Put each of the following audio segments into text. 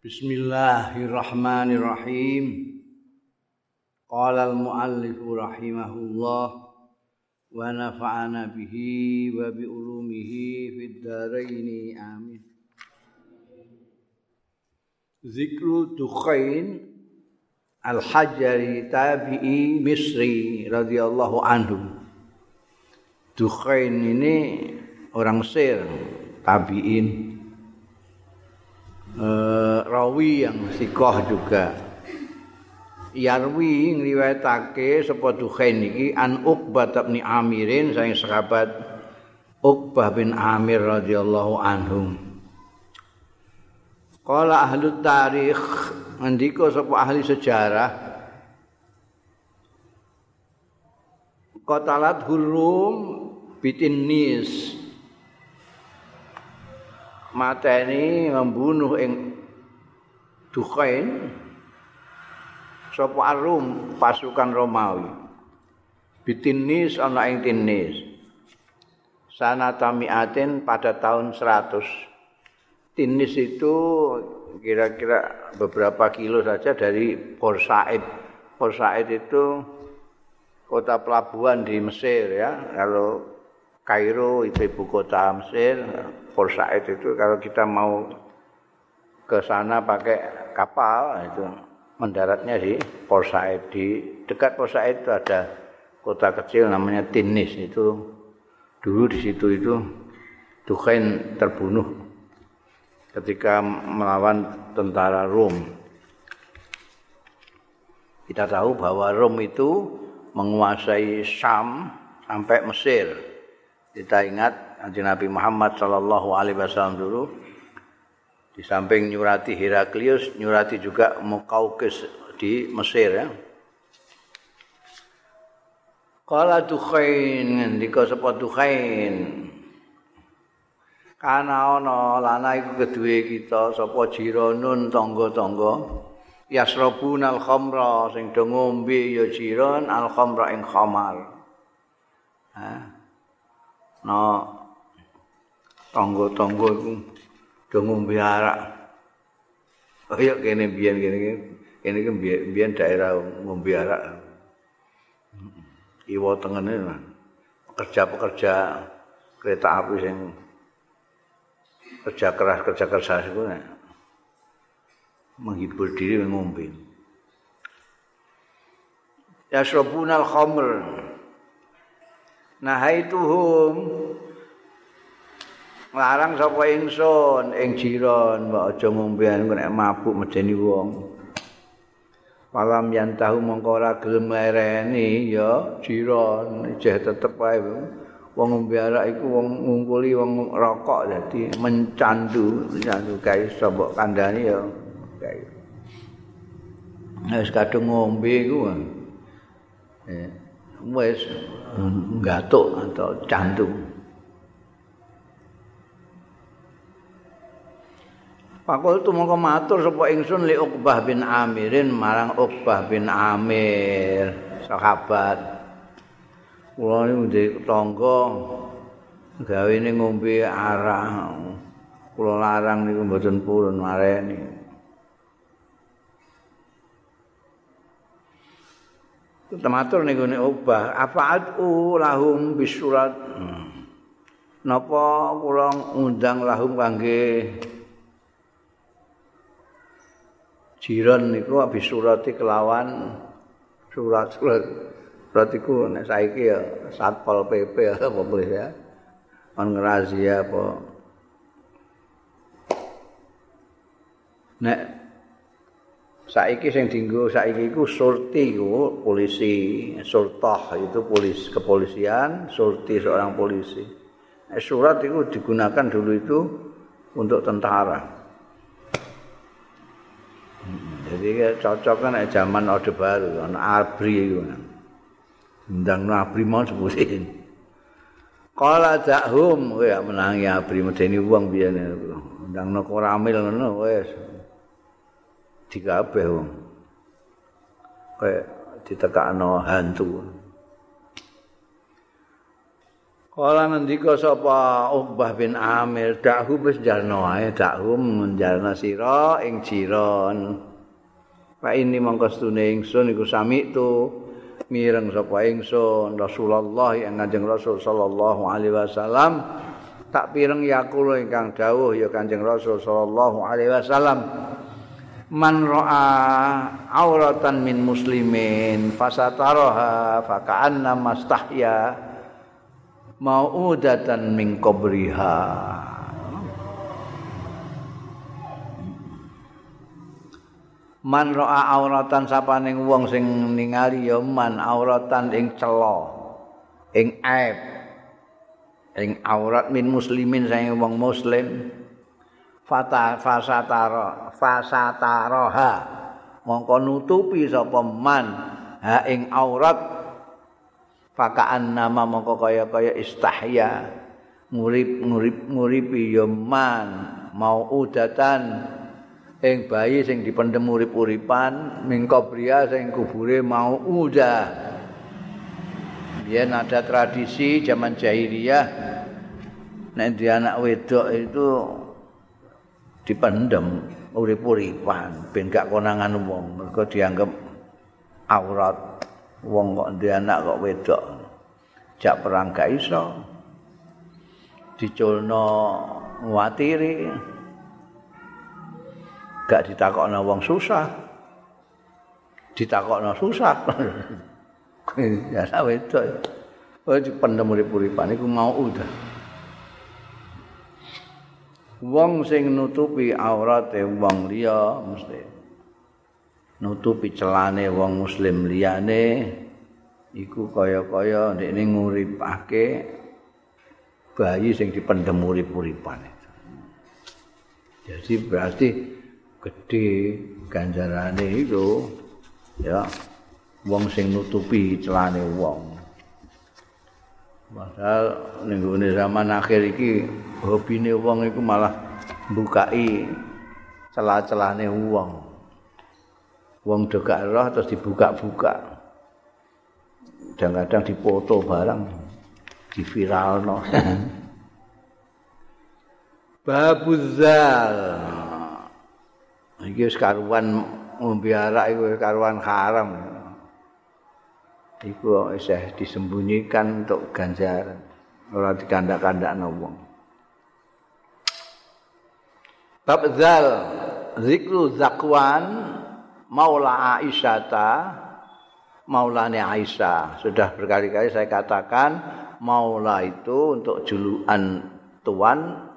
Bismillahirrahmanirrahim. Qala al-muallif rahimahullah wa nafa'ana bihi wa bi ulumihi fid dharain amin. Zikru Dukhain Al-Hajjari tabi'i Misri radhiyallahu anhu. Dukhain ini orang Mesir, tabi'in uh, rawi yang sikoh juga Yarwi ngriwayatake sapa Dukhain iki an Uqbah bin Amirin saking sahabat Uqbah bin Amir radhiyallahu anhu. Qala ahli tarikh ngendika sapa ahli sejarah Qatalat hurum bitin nis mateni membunuh ing Dukhain sapa arum pasukan Romawi. Bitinis ana ing tinis. Sana tamiatin pada tahun 100 tinis itu kira-kira beberapa kilo saja dari Porsaid Porsaid itu kota pelabuhan di Mesir ya. Kalau Kairo itu ibu kota Mesir Port Said itu kalau kita mau ke sana pakai kapal itu mendaratnya di Port Said di dekat Port Said itu ada kota kecil namanya Tinis itu dulu di situ itu Dukhain terbunuh ketika melawan tentara Rom. Kita tahu bahwa Rom itu menguasai Syam sampai Mesir. Kita ingat Kanjeng Nabi Muhammad sallallahu alaihi wasallam dulu di samping nyurati Heraklius, nyurati juga Mukaukis di Mesir ya. Kala Dukhain, ngendika sapa Dukhain. Kana ana lana iku keduwe kita sapa jironun tangga-tangga. Yasrabunal khamra sing do ngombe ya jiron al khamra ing khamar. Ha. No, tangga-tangga iku do ngombe arak. Kaya kene biyen kene kene iki biyen daerah ngombe arak. Iwo tengene pekerja-pekerja kereta api sing kerja keras kerja keras itu menghibur diri ngombe. Ya syabunal khamr. Nah haituhum Larang sapa ingsun ing jiron mbok aja ngombean nek mabuk medeni wong. Malam yang tahu mongko ora gelem lereni ya jiron jeh tetep wae wong arak iku wong ngumpuli wong rokok dadi mencandu mencandu kae sapa kandhani ya kae. Wis kadung ngombe iku. Eh wis gatuk atau candu. Pakul tu mongko matur sapa ingsun li Uqbah bin Amirin marang Uqbah bin Amir, sahabat. Kula niku ndek tangga gawe ning ngombe arak. Kula larang niku mboten purun mareni. Tematur niku nek Uqbah, afa'atu lahum bisurat. Hmm. Napa kula ngundang lahum kangge jiran niku habis surati kelawan surat-surat surat iku nek saiki ya satpol PP apa boleh ya? On razia apa? Nek saiki sing dinggo saiki iku surti iku polisi surtah itu polis kepolisian surti seorang polisi. Surat itu digunakan dulu itu untuk tentara Jadi cocok kan zaman Orde Baru, ana abri iku. Ndang abri mau sebutin. Kala jakhum, kowe menangi abri medeni wong biyen. Ndang no koramil ngono wis. Dikabeh wong. Kowe ditekakno hantu. Kala ngendika sapa Uqbah bin Amir, dakhu wis jarno ae, dakhu menjarna sira ing jiron. Pak ini mongko stune ingsun iku sami tu mireng sapa ingsun Rasulullah yang Kanjeng Rasul sallallahu alaihi wasallam. Tak pireng yakulo ingkang dawuh ya Kanjeng Rasul sallallahu alaihi wasallam. Man ra'a auratan min muslimin fasataraha faka'anna mastahya mau'udatan min qabriha. Man ro'a auratan sapaning wong sing ningali ya man auratan ing cela ing aib ing aurat min muslimin sing wong muslim. Fata fasatara fasataraha mongko nutupi sapa man ha ing aurat fakaan nama mongko kaya-kaya istahya. Ngurip ngurip nguripi ya man. Mau udatan. Ing bayi sing dipendem urip-uripan mingkobria sing kubure mau udah. Biyen ada tradisi zaman jahiliyah nek di anak wedok itu dipendem urip-uripan ben gak konangan wong. Mergo dianggap aurat wong kok ndek anak kok wedok. Jak perang gak iso. Diculno nguatiri. Gak ditakokno wong susah. Ditakokno susah. Ya sak wedok. Oh dipendem urip-uripan iku mau udah. Wong sing nutupi aurate wong liya mesti nutupi celane wong muslim liyane iku kaya-kaya ndekne nguripake bayi sing dipendhem urip-uripan itu. Jadi berarti gede ganjarane itu ya wong sing nutupi celane wong. Padahal ning zaman akhir iki hobine wong iku malah mbukai celah-celane wong. Wong gak roh terus dibuka-buka. Kadang-kadang dipoto barang di viralno. Babuzal. Iki wis karuan ngombe arak iku karuan haram. Iku isih disembunyikan untuk ganjaran. Ora dikandak-kandakno wong. Babzal zikru zakwan Maula Aisyata Maulane Aisyah sudah berkali-kali saya katakan Maula itu untuk julukan tuan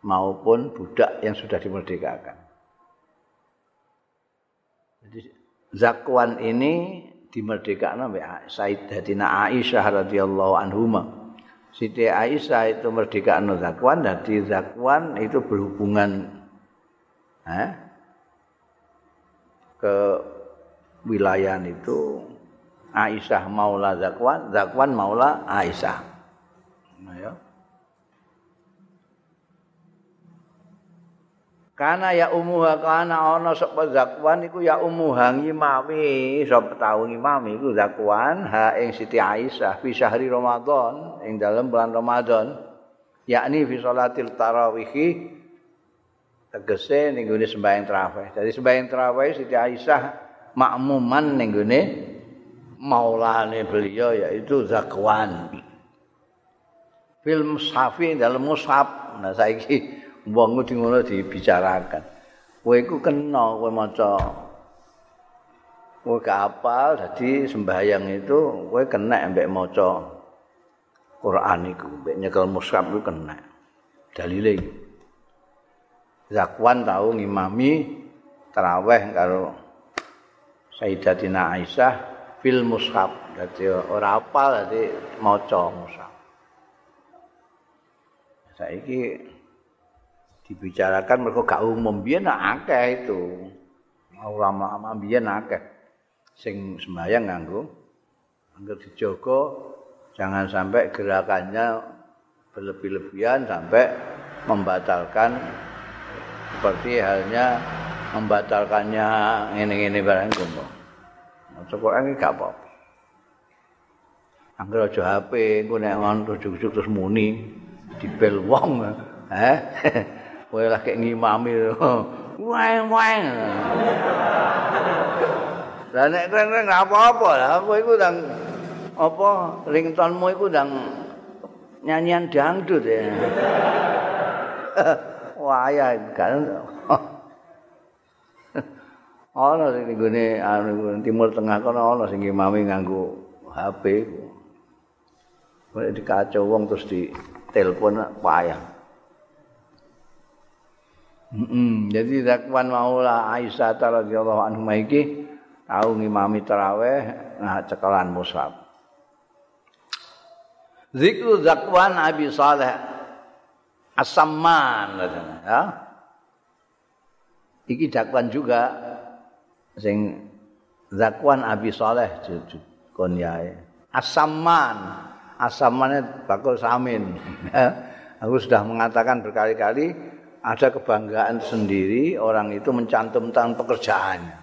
maupun budak yang sudah dimerdekakan. Jadi Zakwan ini dimerdekakan oleh Sayyidatina Aisyah radhiyallahu anhuma. Siti Aisyah itu merdekakan Zakwan, jadi Zakwan itu berhubungan eh, ke wilayah itu Aisyah Maula Zakwan, Zakwan Maula Aisyah. Ya. Karena ya umuha kana ana sapa Zakwan iku ya umuha ngimami sapa tau ngimami iku Zakwan ha ing Siti Aisyah fi syahri Ramadan ing dalam bulan Ramadan yakni fi salatil tarawih tegese ning gone sembahyang tarawih. Dadi sembahyang tarawih Siti Aisyah makmuman ning gone maulane beliau yaitu Zakwan. Film Safi dalam mushaf. Nah saiki wong kudu ngono dibicarakan. Kowe iku kena kowe maca kowe kapal dadi sembahyang itu kowe kena mbek maca Quran iku mbek nyekel mushaf iku kena. Dalile iki. Zakwan tahu ngimami taraweh karo Sayyidatina Aisyah fil mushaf. Dadi ora apal dadi maca mushaf. Saiki dibicarakan mergo gak umum biyen akeh itu. Ulama-ulama biyen akeh sing sembahyang nganggo angger dijogo jangan sampai gerakannya berlebih-lebihan sampai membatalkan seperti halnya membatalkannya ini-ini barang kumpul. Maca Quran ini gak apa-apa. Angger aja HP, engko nek ngono ujug-ujug terus muni dibel wong. Eh. Kowe lah kek ngimami. Weng weng. Lah nek kren-kren apa-apa lah, kowe iku ndang apa ringtonmu iku ndang nyanyian dangdut ya. Wah ya kan. Ana sing nggone timur tengah kono ana sing mami nganggo HP ku. Kok dikacau wong terus di telepon payah. Mm Jadi Zakwan Maula Aisyah radhiyallahu anha iki tau ngimami tarawih nah cekelan mushaf. Zikru Zakwan Abi Saleh As-Samman ya. Iki Zakwan juga sing Zakwan Abi Saleh cucu konyae. As-Samman. As-Samman bakul samin. Aku sudah mengatakan berkali-kali ada kebanggaan sendiri orang itu mencantumkan pekerjaannya.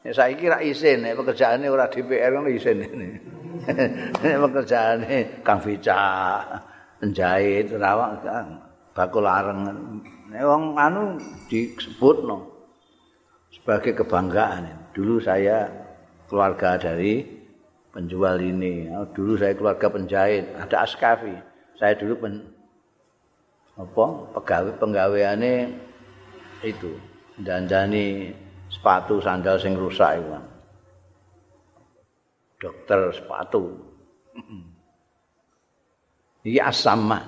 Ya, saya kira isin, ya, pekerjaannya orang DPR kan isin ini. pekerjaannya Kang Vica, penjahit, rawak, bakul areng. Ini orang anu disebut no. sebagai kebanggaan. Dulu saya keluarga dari penjual ini. Dulu saya keluarga penjahit, ada Askafi. Saya dulu pen, apa pegawai penggaweane itu dandani sepatu sandal sing rusak itu. Dokter sepatu. Iki asama.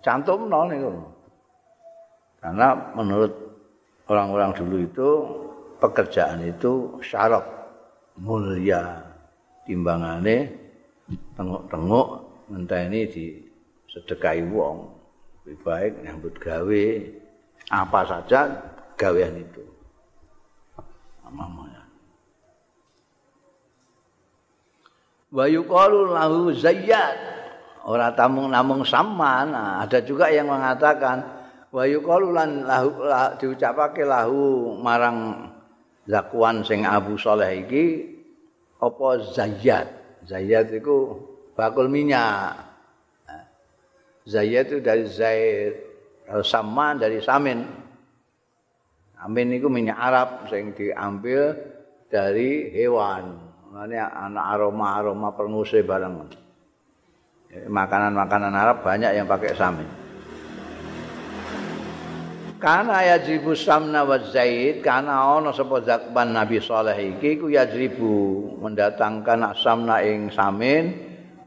Cantum no niku. Karena menurut orang-orang dulu itu pekerjaan itu syarat mulia. Timbangane tengok-tengok ini di sedekai wong. Lebih baik nyambut gawe. Apa saja gawean itu. Mamanya wa yuqalu lahu zayyad. Ora tamung namung saman nah, ada juga yang mengatakan wa yuqalu lan lahu diucapake lahu marang zakwan sing Abu Saleh iki apa zayyat zayyat iku bakul minyak. Zayyat itu dari zaid sama dari samin. Amin itu minyak Arab sing diambil dari hewan ini anak aroma-aroma pengusai barang makanan-makanan Arab banyak yang pakai samin Kana yajribu samna wa zaid kana ana sapa zakban Nabi saleh iki ku yajribu mendatangkan samna ing samin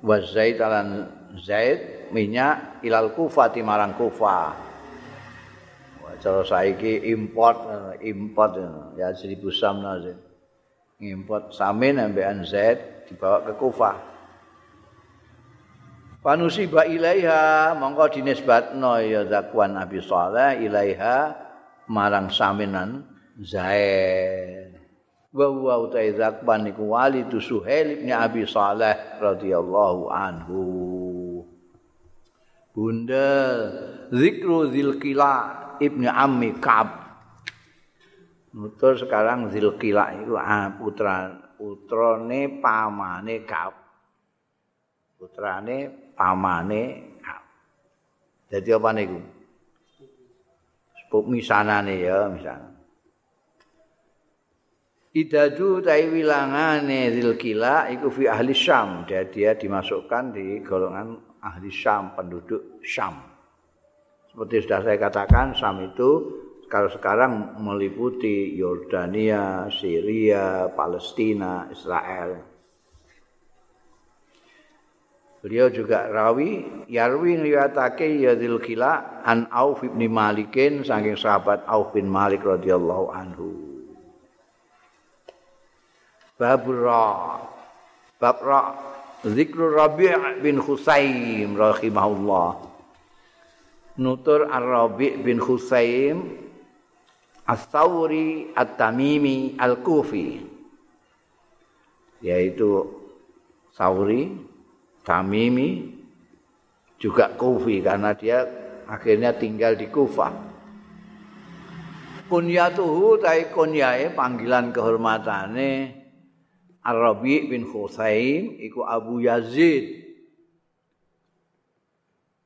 wa zaid lan zaid minyak ilal kufati marang kufa. Cara saiki import import yajribu samna zaid. Import samin ambekan zaid dibawa ke Kufah. Panusiba ilaiha mongko dinisbatno ya zakwan Nabi Saleh ilaiha marang saminan Zaid. Wa huwa utai zakwan iku wali tu Suhail bin Abi Saleh radhiyallahu anhu. Bunda zikru Zilqila ibni Ammi Ka'ab. Nutur sekarang Zilqila itu ah, putra putrane pamane Ka'ab. Putrane pamane Jadi apa niku? Sepup misanane ya, misan. Idadu tai wilangane zilkila iku fi ahli Syam. Dia, dia dimasukkan di golongan ahli Syam, penduduk Syam. Seperti sudah saya katakan, Syam itu kalau sekarang meliputi Yordania, Syria, Palestina, Israel. Beliau juga rawi yarwi riwayatake Yadzil Kila an Auf bin Malikin saking sahabat Auf bin Malik radhiyallahu anhu. Babur Ra. Bab Ra Zikru Rabi' bin Husaim rahimahullah. Nutur Ar-Rabi' bin Husaim As-Sawri At-Tamimi Al-Kufi yaitu Sauri Tamimi juga Kufi karena dia akhirnya tinggal di Kufah. Kunyatuhu tai kunyae panggilan kehormatane Ar-Rabi bin Husaim iku Abu Yazid.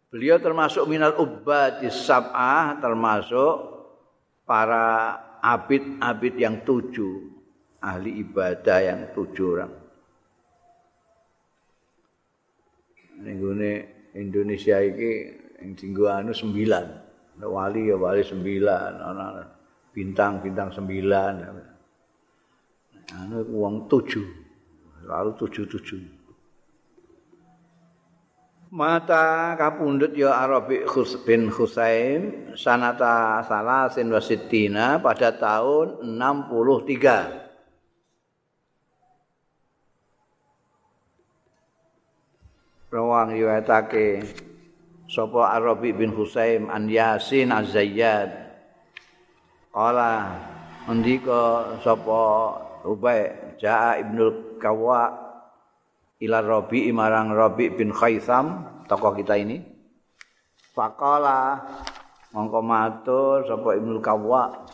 Beliau termasuk minal ubad sab'ah termasuk para abid-abid yang tujuh ahli ibadah yang tujuh orang. Ini Indonesia ini yang tinggal anu sembilan. Wali ya wali sembilan. Bintang-bintang sembilan. anu wong tujuh lalu tujuh tujuh mata kapundut ya Arabi Khus bin Husain sanata salasin wasitina pada tahun 63 Rawang riwayatake sapa Arabi bin Husaim an Yasin Az-Zayyad. Qala ndika sapa Ubay Ja'a Ibnul Kawa ila Rabi marang Rabi bin Khaisam tokoh kita ini. Faqala mongko matur sapa Ibnul Kawa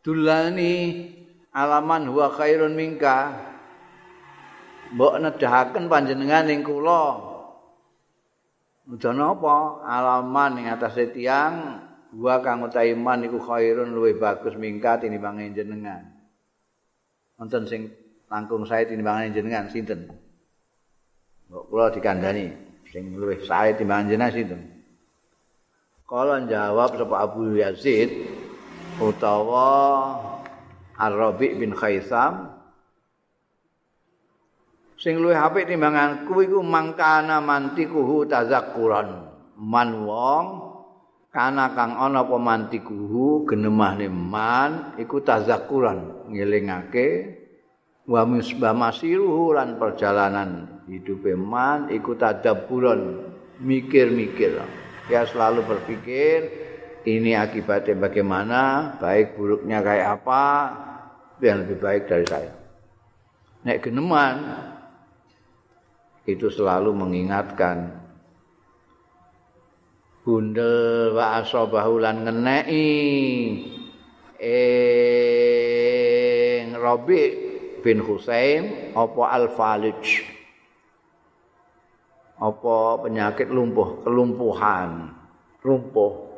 dulani alaman huwa khairun minka. Mbok nedahaken panjenengan ing kula. Udah napa alaman ing atase tiyang wa kang utaiman iku khairun luwih bagus mingkat tinimbang jenengan. wonten sing langkung sae tinimbangane jenengan sinten? Kula dikandani sing luwih sae timbangan jenengan sinten? Kala jawab sapa Abu Yazid utawa Ar-Rabi bin Khaisam sing luwih apik timbanganku iku mangkana mantikuhu tazakkuran man wong kana kang ana apa mantikuhu genemahne man iku tazakkuran ngelingake wa misbah masiruhu lan perjalanan hidupe man iku tadabburan mikir-mikir. Ya selalu berpikir ini akibatnya bagaimana baik buruknya kayak apa yang lebih baik dari saya. Nek geneman itu selalu mengingatkan bundel wa asabahu lan ngeneki ing Rabi bin Husain apa al-falij apa penyakit lumpuh kelumpuhan? Lumpuh.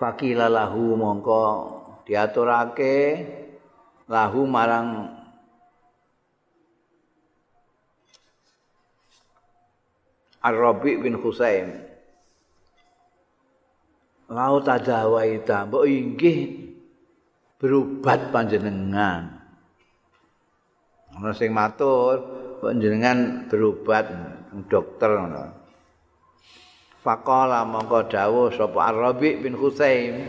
Fakila lahu mongko diaturake. Lahu marang Ar-Rabi bin Husain Lau tadawaita mbok inggih berubat panjenengan. Ana sing matur panjenengan berubat dokter ngono. Faqala mongko dawuh sapa Ar-Rabi bin Husain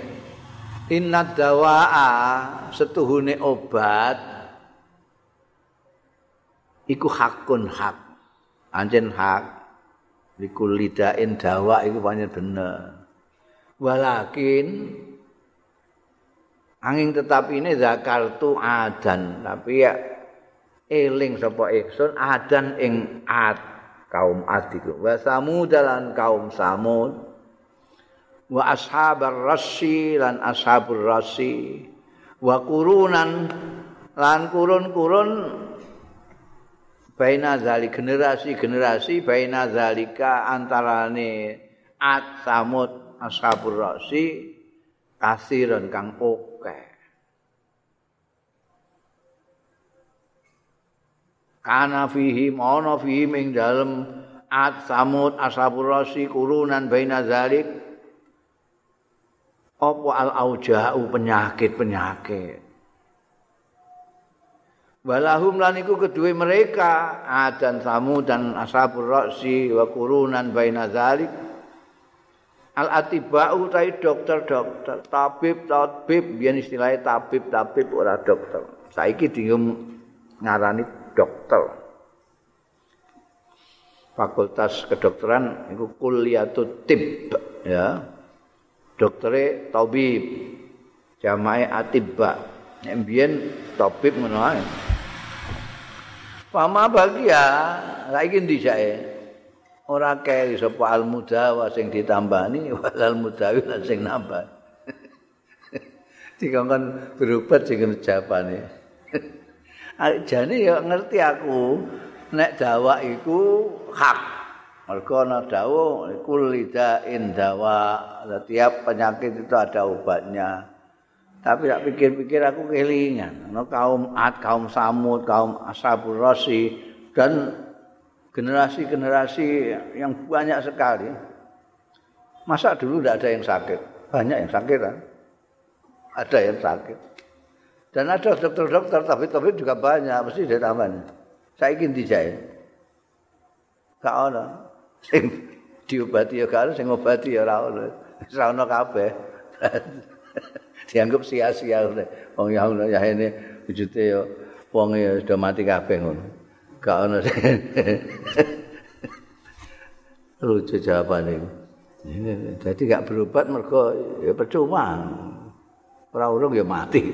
Inna dawaa setuhune obat iku hakun hak. Anjen hak likulidain dawa iku pancen bener. walakin angin tetap ini zakartu adan tapi ya eling sapa iksun adan ing ad kaum ad iku wa samudalan kaum samud wa ashabar rasy lan ashabur rasy. Wa kurunan lan kurun-kurun. Baina zali generasi-generasi baina zalika antarane ad samud ashabur rasi kasiran kang oke kana fihi ana fihi ing dalem at samud ashabur rasi kurunan baina zalik. Apa al auja'u penyakit penyakit Walahum lan iku kedue mereka adan samu dan ashabur rasi wa kurunan baina zalik. Al atibau tai dokter-dokter, tabib tabib biyen istilahnya tabib tabib ora dokter. Saiki dingum ngarani dokter. Fakultas kedokteran iku kuliatut tib ya. Doktere tabib. Jamae atibba. Nek biyen tabib ae. Pama bagia, saiki ndisake ora keri sapa al mudawa sing ditambani wal mudawi sing nambah dikongkon berobat sing jawabane jane ya ngerti aku. Nek dawa iku hak. Mergo ana dawuh kulida in dawa setiap penyakit itu ada obatnya. Tapi tak pikir-pikir aku kelingan. Ana kaum Ad kaum Samud kaum Ashabur Rasi dan generasi-generasi yang banyak sekali. Masa dulu tidak ada yang sakit? Banyak yang sakit kan? Ada yang sakit dan ada dokter-dokter tapi tapi juga banyak mesti ada tambahan saya ingin dijahit. Gak ada sing diobati ya gak ada sing ngobati ya ora ono. Ora ono kabeh. Dianggap sia-sia wong ya ono ya ini wujute ya wong ya sudah mati ngono. Gak ono. Lucu jawaban ini jadi gak berobat mergo ya percuma. Ora urung ya mati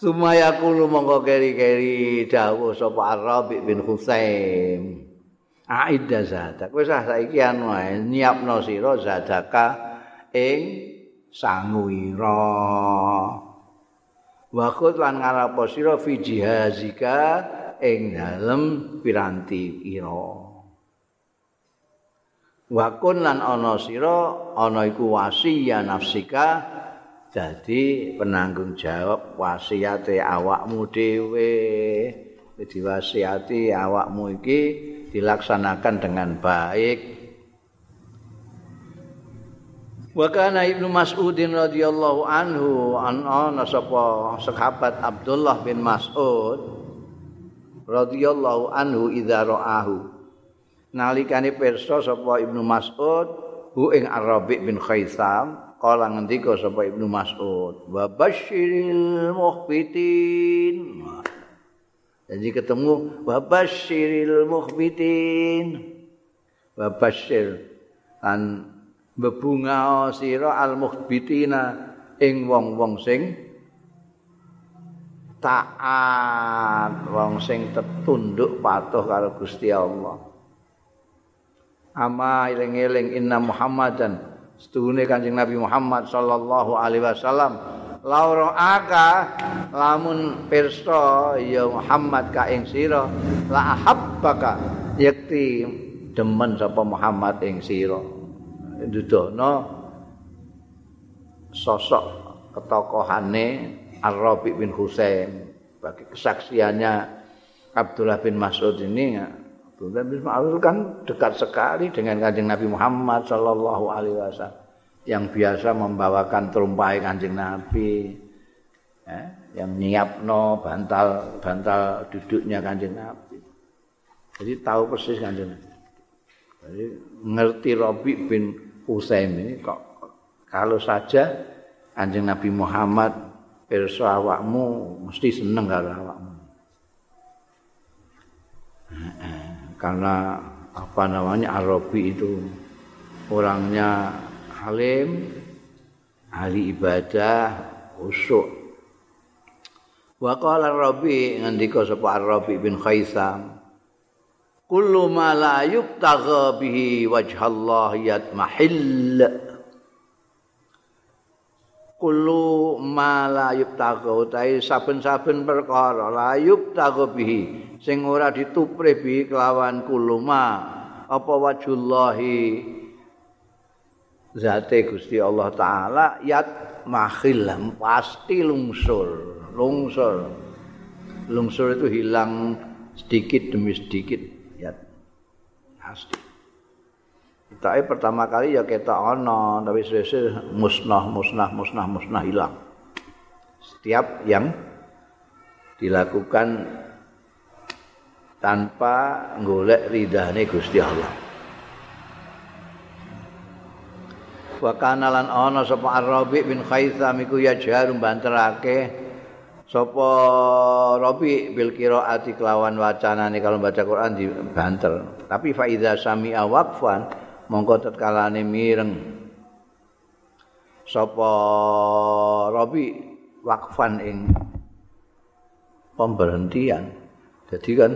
Sumaya kulo mongko keri-keri dawuh sapa Arabi bin Husaim. Aida zadak. Wis ah saiki anu ae nyiapno sira zadaka ing sanguwira. Wa khut lan ngarapo sira fi jihazika ing dalem piranti ira. Wa kun lan ana sira ana iku wasiya nafsika Jadi penanggung jawab wasiate awakmu dhewe. Diwasiati awakmu iki dilaksanakan dengan baik. Wa kana Ibnu Mas'udin radhiyallahu anhu ana sapa sahabat Abdullah bin Mas'ud radhiyallahu anhu idza ra'ahu. Nalikane pirsa sapa Ibnu Mas'ud hu ing Arabi bin Khaisam kala ngendika sapa Ibnu Mas'ud wa basyiril mukhbitin. Jadi ketemu wa basyiril mukhbitin. Wa basyir an bebunga sira al mukhbitina ing wong-wong sing taat wong sing tetunduk patuh karo Gusti Allah ama eling-eling inna muhammadan. Setuhune Kanjeng Nabi Muhammad sallallahu alaihi wasallam. Lauro aka lamun pirsa ya Muhammad ka ing sira la ahabbaka yakti demen sapa Muhammad ing sira. Ndudono sosok ketokohane Ar-Rabi bin Husain. Bagi kesaksiannya Abdullah bin Mas'ud ini Abdullah bin Mas'ud kan dekat sekali dengan kanjeng Nabi Muhammad Sallallahu Alaihi Wasallam yang biasa membawakan terumpai kanjeng Nabi, eh, yang nyiapno bantal bantal duduknya kanjeng Nabi. Jadi tahu persis kanjeng Nabi. Jadi ngerti Robi bin Husain ini kok kalau saja kanjeng Nabi Muhammad perso awakmu mesti seneng karo awakmu. Karena apa namanya Arabi itu orangnya halim, ahli ibadah, usuk. Wa qala Rabi ngendika sapa Rabi bin Khaisam Kullu ma la yubtagha bihi wajhallah yatmahil Kullu ma la yubtagha utahe saben-saben perkara la yubtagha bihi sing ora ditupre bi kelawan kuluma apa wajullahi zate Gusti Allah taala yat makhil pasti lungsur lungsur. Lungsur itu hilang sedikit demi sedikit kita pertama kali ya kita ono tapi sesir musnah musnah musnah musnah hilang setiap yang dilakukan tanpa golek ridane Gusti Allah. Wa kana lan ana sapa Ar-Rabi bin Khaisam iku ya jarum banterake sapa Rabi bil qiraati kelawan wacanane kalau baca Quran di banter. Tapi fa iza sami'a waqfan mongko tetkalane mireng sapa Rabi waqfan ing pemberhentian. Jadi kan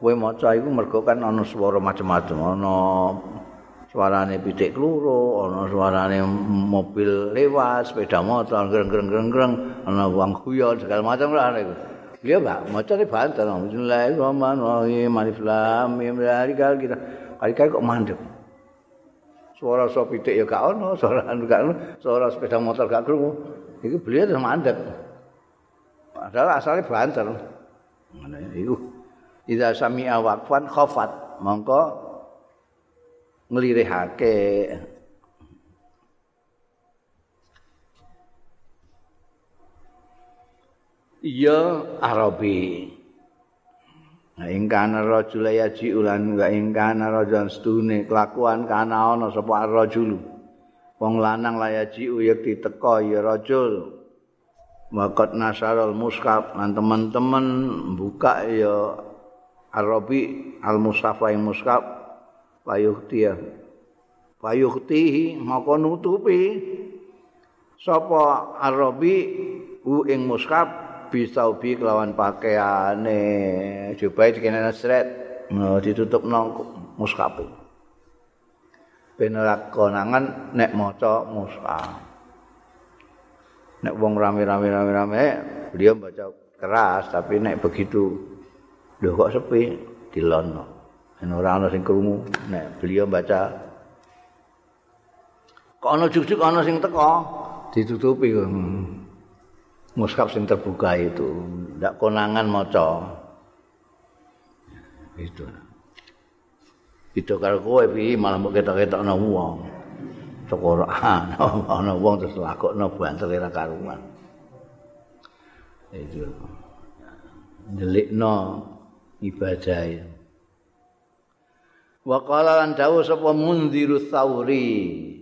kowe maca iku mergo kan ana swara macam-macam ana suarane pitik kluru ana suarane mobil lewat sepeda motor greng-greng-greng ana wong guyon segala macam lah iku Iya, Pak. Maca di banter. Bismillahirrahmanirrahim. Alif lam mim dari kali kita. Kali-kali kok mandek. Suara sop pitik ya gak ono, suara anu gak ono, suara sepeda motor gak krungu. Iku beliau terus mandek. Padahal asalnya banter. Mana iku. Idza sami'a waqfan khafat. Mongko nglirihake iya arabi Nah, ingkana rajul yaji ulan wa ingkana rajan stune kelakuan kana ana sapa rajul wong lanang layaji uyek diteka ya rajul. Waqat nasarul mushaf lan teman-teman buka ya arabi al mushafa ing mushaf payuhtiya payuhtihi maka nutupi sapa arabi u ing mushaf bisa ubi kelawan pakaiane. Jubai dikene sret no, ditutup nang muskape ben konangan nek maca muskap nek wong rame-rame rame-rame beliau baca keras tapi nek begitu lho kok sepi? Dilono. Yen ora ana sing krungu nek beliau baca kok ana jujuk ana sing teko? Ditutupi hmm. Mushaf sing terbuka itu. Ndak konangan maca. Itu. Itu kalau kowe pi malah mbok ketok-ketok ana wong sekolah ana wong terus lakokno banter ora karuan. Itu. Delikno ibadah ya. Wa qala lan dawuh sapa mundziru tsauri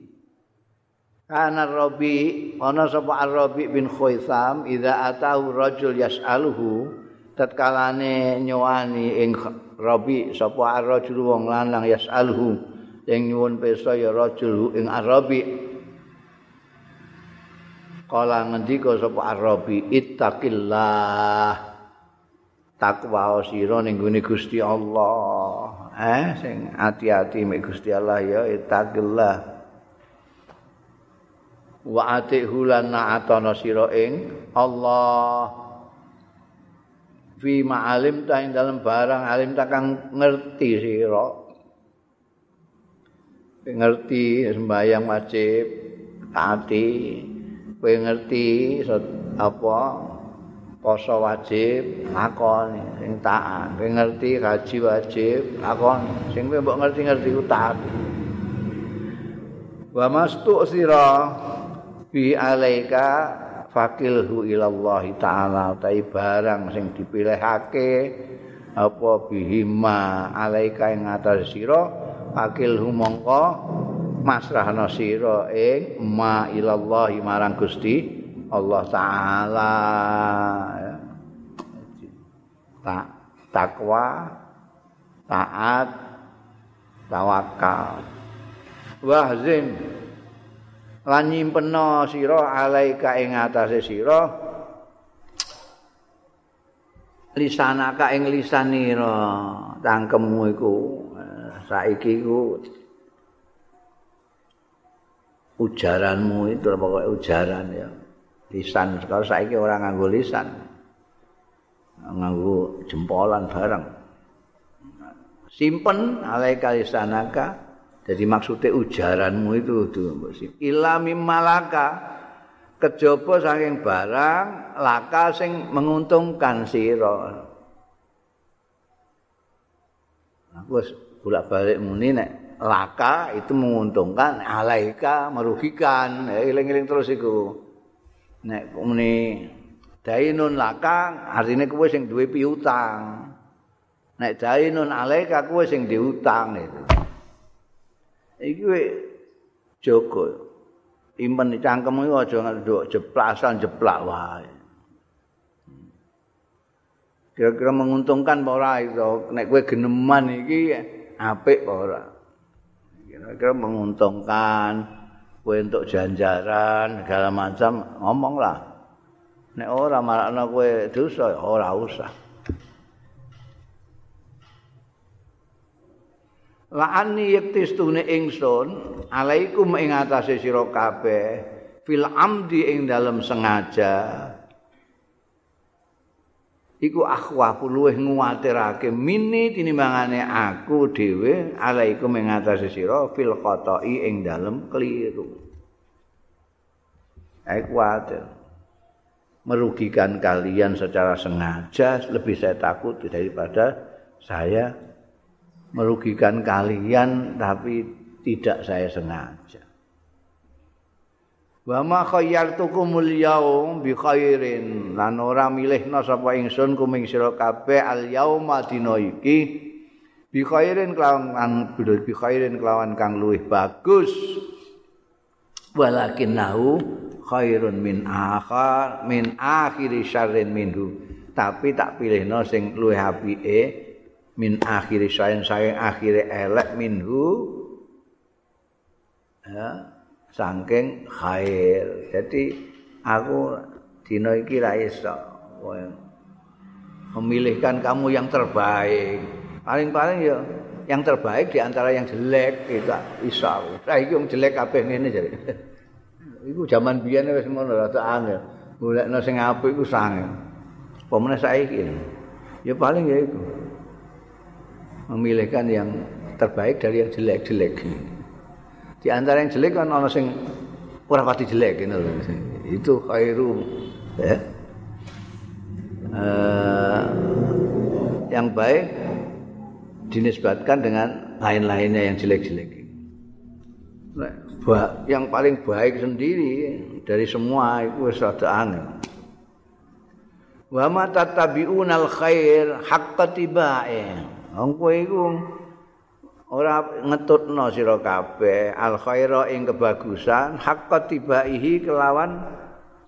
Kana Rabi ana sapa Rabi bin Khaisam idza atahu rajul yas'aluhu tatkalane nyuwani ing Rabi sapa rajul wong lanang yas'aluhu ing nyuwun pesa ya rajul ing Arabi Kala ngendika sapa Arabi ittaqillah takwa sira ning gune Gusti Allah. Eh sing ati-ati mek Gusti Allah ya ittaqillah wa atihu lan na'atana sira ing Allah. Fi ma'alim ta ing dalem barang alim ta kang ngerti sira. Ngerti sembayang wajib taati. Kowe ngerti apa poso wajib lakon sing taat. Kowe ngerti haji wajib lakon sing kowe mbok ngerti-ngerti ku taat. Wa mastu sira bi alaika fakilhu ilallahi taala tai barang sing dipilihake apa bihima alaika ing atas sira fakilhu mongko masrahna sira ing ma ilallahi marang Gusti Allah taala. Tak takwa taat tawakal wahzin lan nyimpena sira alaika ing atase sira. Lisanaka ing lisanira tangkemmu iku saiki iku ujaranmu itu pokoke ujaran ya. Lisan sekarang saiki ora nganggo lisan nganggo jempolan bareng. Simpen alaika lisanaka Jadi maksudnya ujaranmu itu tuh ilami malaka kejaba saking barang laka sing menguntungkan sira. Aku bolak-balik muni nek laka itu menguntungkan, alaika merugikan. Eling-eling terus iku. Nek muni dainun laka artinya kowe sing duwe piutang. Nek dainun alaika kowe sing diutang itu. Iki we jaga. Impen cangkem iki aja nduk jeplasan jeplak wae. Kira-kira menguntungkan apa ora iso? Nek kowe geneman iki apik apa ora? Kira-kira menguntungkan kowe untuk janjaran segala macam ngomonglah. Nek ora marakno kowe dosa ora usah la'ani yaktistune ingsun alaikum ing atase sira kabeh fil amdi ing dalem sengaja. Iku akhwafu luweh nguwatirake mini tinimbangane aku dhewe alaikum ing atase sira fil khata'i ing dalem keliru. Aku kuwatir. Merugikan kalian secara sengaja lebih saya takut daripada saya merugikan kalian tapi tidak saya sengaja. Wa ma khayyartukumul yaum bi khairin. Lan ora milihna sapa ingsun kuming sira kabeh al yauma dina iki. Bi khairin kelawan bi khairin kelawan kang luwih bagus. Walakin nahu khairun min akhar min akhiri syarrin minhu. Tapi tak pilihno sing luwih apike min akhiri syarrin saking akhire elek minhu ya saking khair. Jadi aku dina iki ra iso memilihkan kamu yang terbaik. Paling-paling ya yang terbaik di antara yang jelek itu iso. Lah iki wong jelek kabeh ngene jare. iku jaman biyen wis ngono rada angel. Golekno sing apik iku sange. Pemene saiki. Ya paling ya itu. Memilihkan yang terbaik dari yang jelek-jelek. di antara yang jelek kan ana sing ora pati jelek gitu loh. Itu khairu ya. Uh, yang baik dinisbatkan dengan lain-lainnya yang jelek-jelek. yang paling baik sendiri dari semua itu rada angel. Wa ma tatabi'unal khair haqqa tibae. Wong kowe iku ora ngetutno sira kabeh. Al khaira ing kebagusan hakka tibaihi kelawan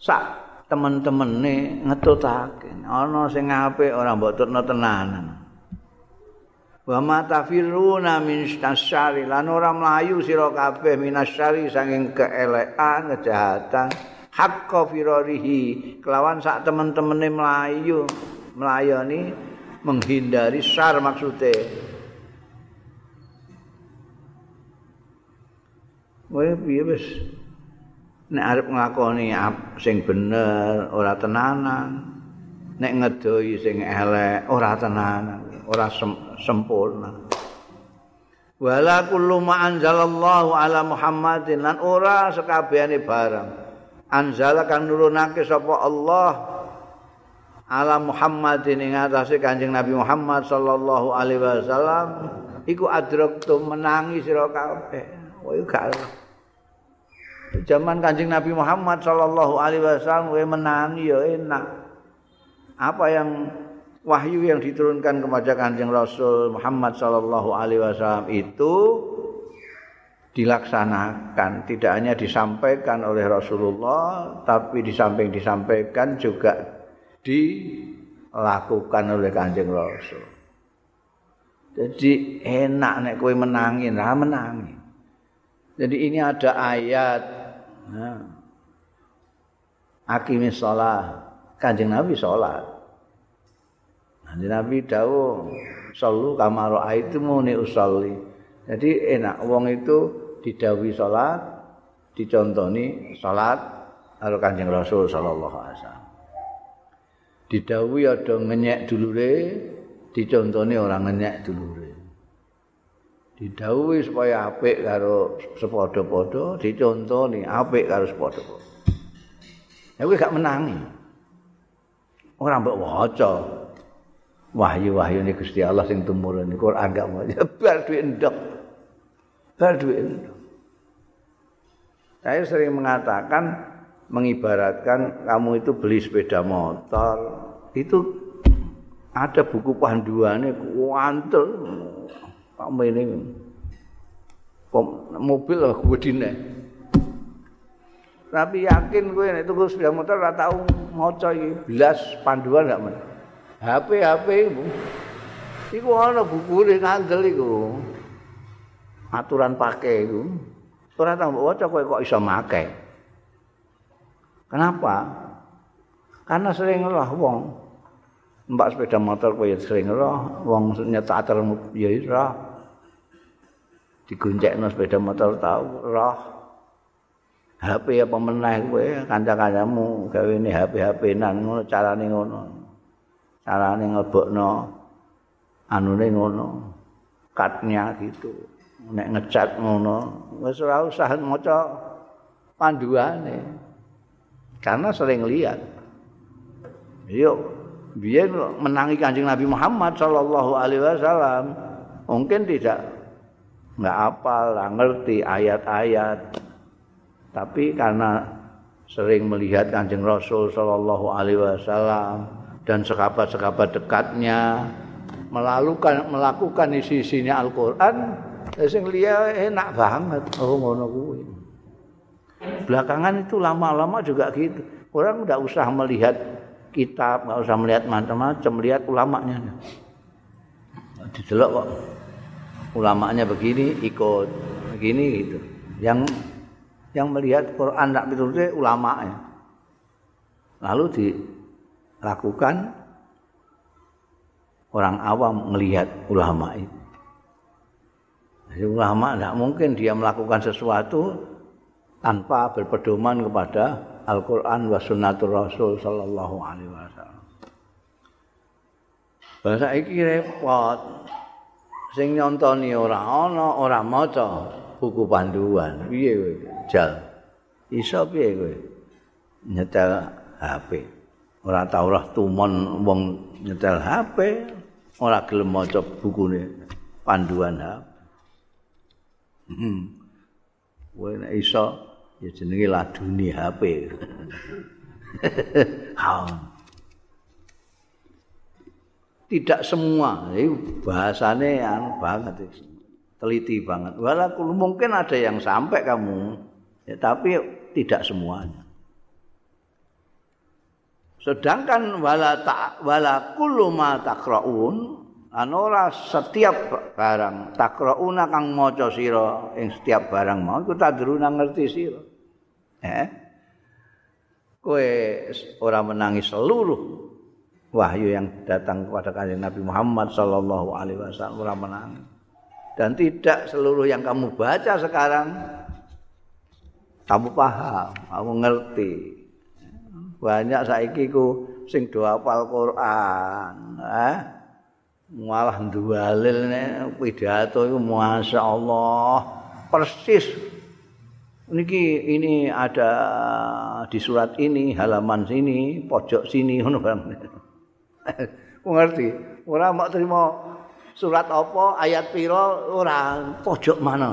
sak temen-temene ngetutake. Ana sing apik ora mbok tutno tenanan. Wa ma tafiruna min syari lan ora mlayu sira kabeh minasyari saking keelekan kejahatan. Hakka firarihi kelawan sak temen-temene mlayu melayani menghindari syar maksudnya Kowe piye wis nek arep nglakoni sing bener ora tenanan. Nek ngedoi sing elek ora tenanan, ora sempurna. Wala kullu ma anzalallahu ala Muhammadin lan ora sekabehane barang. Anzala kang nurunake sapa Allah ala Muhammadin ing atase Kanjeng Nabi Muhammad sallallahu alaihi wasallam iku adraktu menangi sira kabeh. Kowe gak Zaman Kanjeng Nabi Muhammad sallallahu alaihi wasallam we menangi ya enak. Apa yang wahyu yang diturunkan kepada Kanjeng Rasul Muhammad sallallahu alaihi wasallam itu dilaksanakan, tidak hanya disampaikan oleh Rasulullah, tapi di samping disampaikan juga dilakukan oleh Kanjeng Rasul. Jadi enak nek kowe menangin, ra menangi. Jadi ini ada ayat Nah. Akimi sholat. Kanjeng Nabi sholat. Kanjeng Nabi dawuh sallu kamaro itu muni usolli. Jadi enak wong itu didawi sholat, dicontoni sholat karo Kanjeng Rasul sallallahu alaihi wasallam. Didawi ada ngenyek dulure, dicontoni orang ngenyek dulure. didhawuhi supaya apik karo sepadha-padha dicontoni apik karo sepadha-padha ya kuwi gak menangi. Ora mbok waca. Wahyu-wahyu ini Gusti Allah sing tumurun iki Quran gak mau bar duwe endok bar duwe endok saya sering mengatakan mengibaratkan kamu itu beli sepeda motor itu ada buku panduannya kuantel Pak Mene. Mobil lah gedine. Tapi yakin gue nek tuku sepeda motor ora tau maca iki blas panduan gak men. HP HP iku. Iku ana buku ning ngandel iku. Aturan pakai tau waca kowe kok iso make. Kenapa? Karena sering lah wong. Mbak sepeda motor kowe sering roh, wong nyetak atur ya ora. diguncekno sepeda motor tau roh. HP apa meneh kowe? Kanca-kancamu gawe ini HP-HP-nan ngono carane ngono. Carane ngelbokno anune ngono. Katnya gitu. Nek ngecat ngono wis ora usah maca panduane karena sering lihat yuk biar menangi kanjeng Nabi Muhammad Shallallahu Alaihi Wasallam mungkin tidak nggak apal, nggak ngerti ayat-ayat. Tapi karena sering melihat kanjeng Rasul Shallallahu Alaihi Wasallam dan sekabat-sekabat dekatnya melakukan melakukan isi-isinya Al-Quran, ya sing liya enak banget. Oh ngono kuwi. Belakangan itu lama-lama juga gitu. Orang udah usah melihat kitab, nggak usah melihat macam-macam, melihat ulamanya. Didelok kok. Ulamanya begini ikut. Begini gitu. Yang yang melihat Quran tak piturute ulamanya lalu dilakukan orang awam melihat ulama itu. Ulama tidak mungkin dia melakukan sesuatu tanpa berpedoman kepada Al-Quran wa sunnatul Rasul sallallahu alaihi wasallam. Bahasa iki repot. sing nyontoni ora ana ora maca buku panduan. Piye kowe? Jal. Iso piye kowe? Nyetel HP ora tau ora tumon wong nyetel HP ora gelem maca bukune panduan HP hmm. kowe nek iso ya jenenge laduni HP tidak semua. Itu bahasane yang banget teliti banget. Walaupun mungkin ada yang sampai kamu. Ya, tapi tidak semuanya. Sedangkan wala ta wala kullu ma taqraun anora setiap barang taqrauna kang maca sira ing setiap barang mau iku tadruna ngerti sira eh kowe ora menangi seluruh wahyu yang datang kepada kanjeng Nabi Muhammad sallallahu alaihi wasallam ora menang. Dan tidak seluruh yang kamu baca sekarang kamu paham, kamu ngerti. Banyak saiki ku sing do hafal Quran, eh? Malah dualil pidato iku masyaallah. Persis. Niki ini ada di surat ini halaman sini pojok sini ngono ngerti? Ora mau terima surat apa ayat pira ora. Pojok mana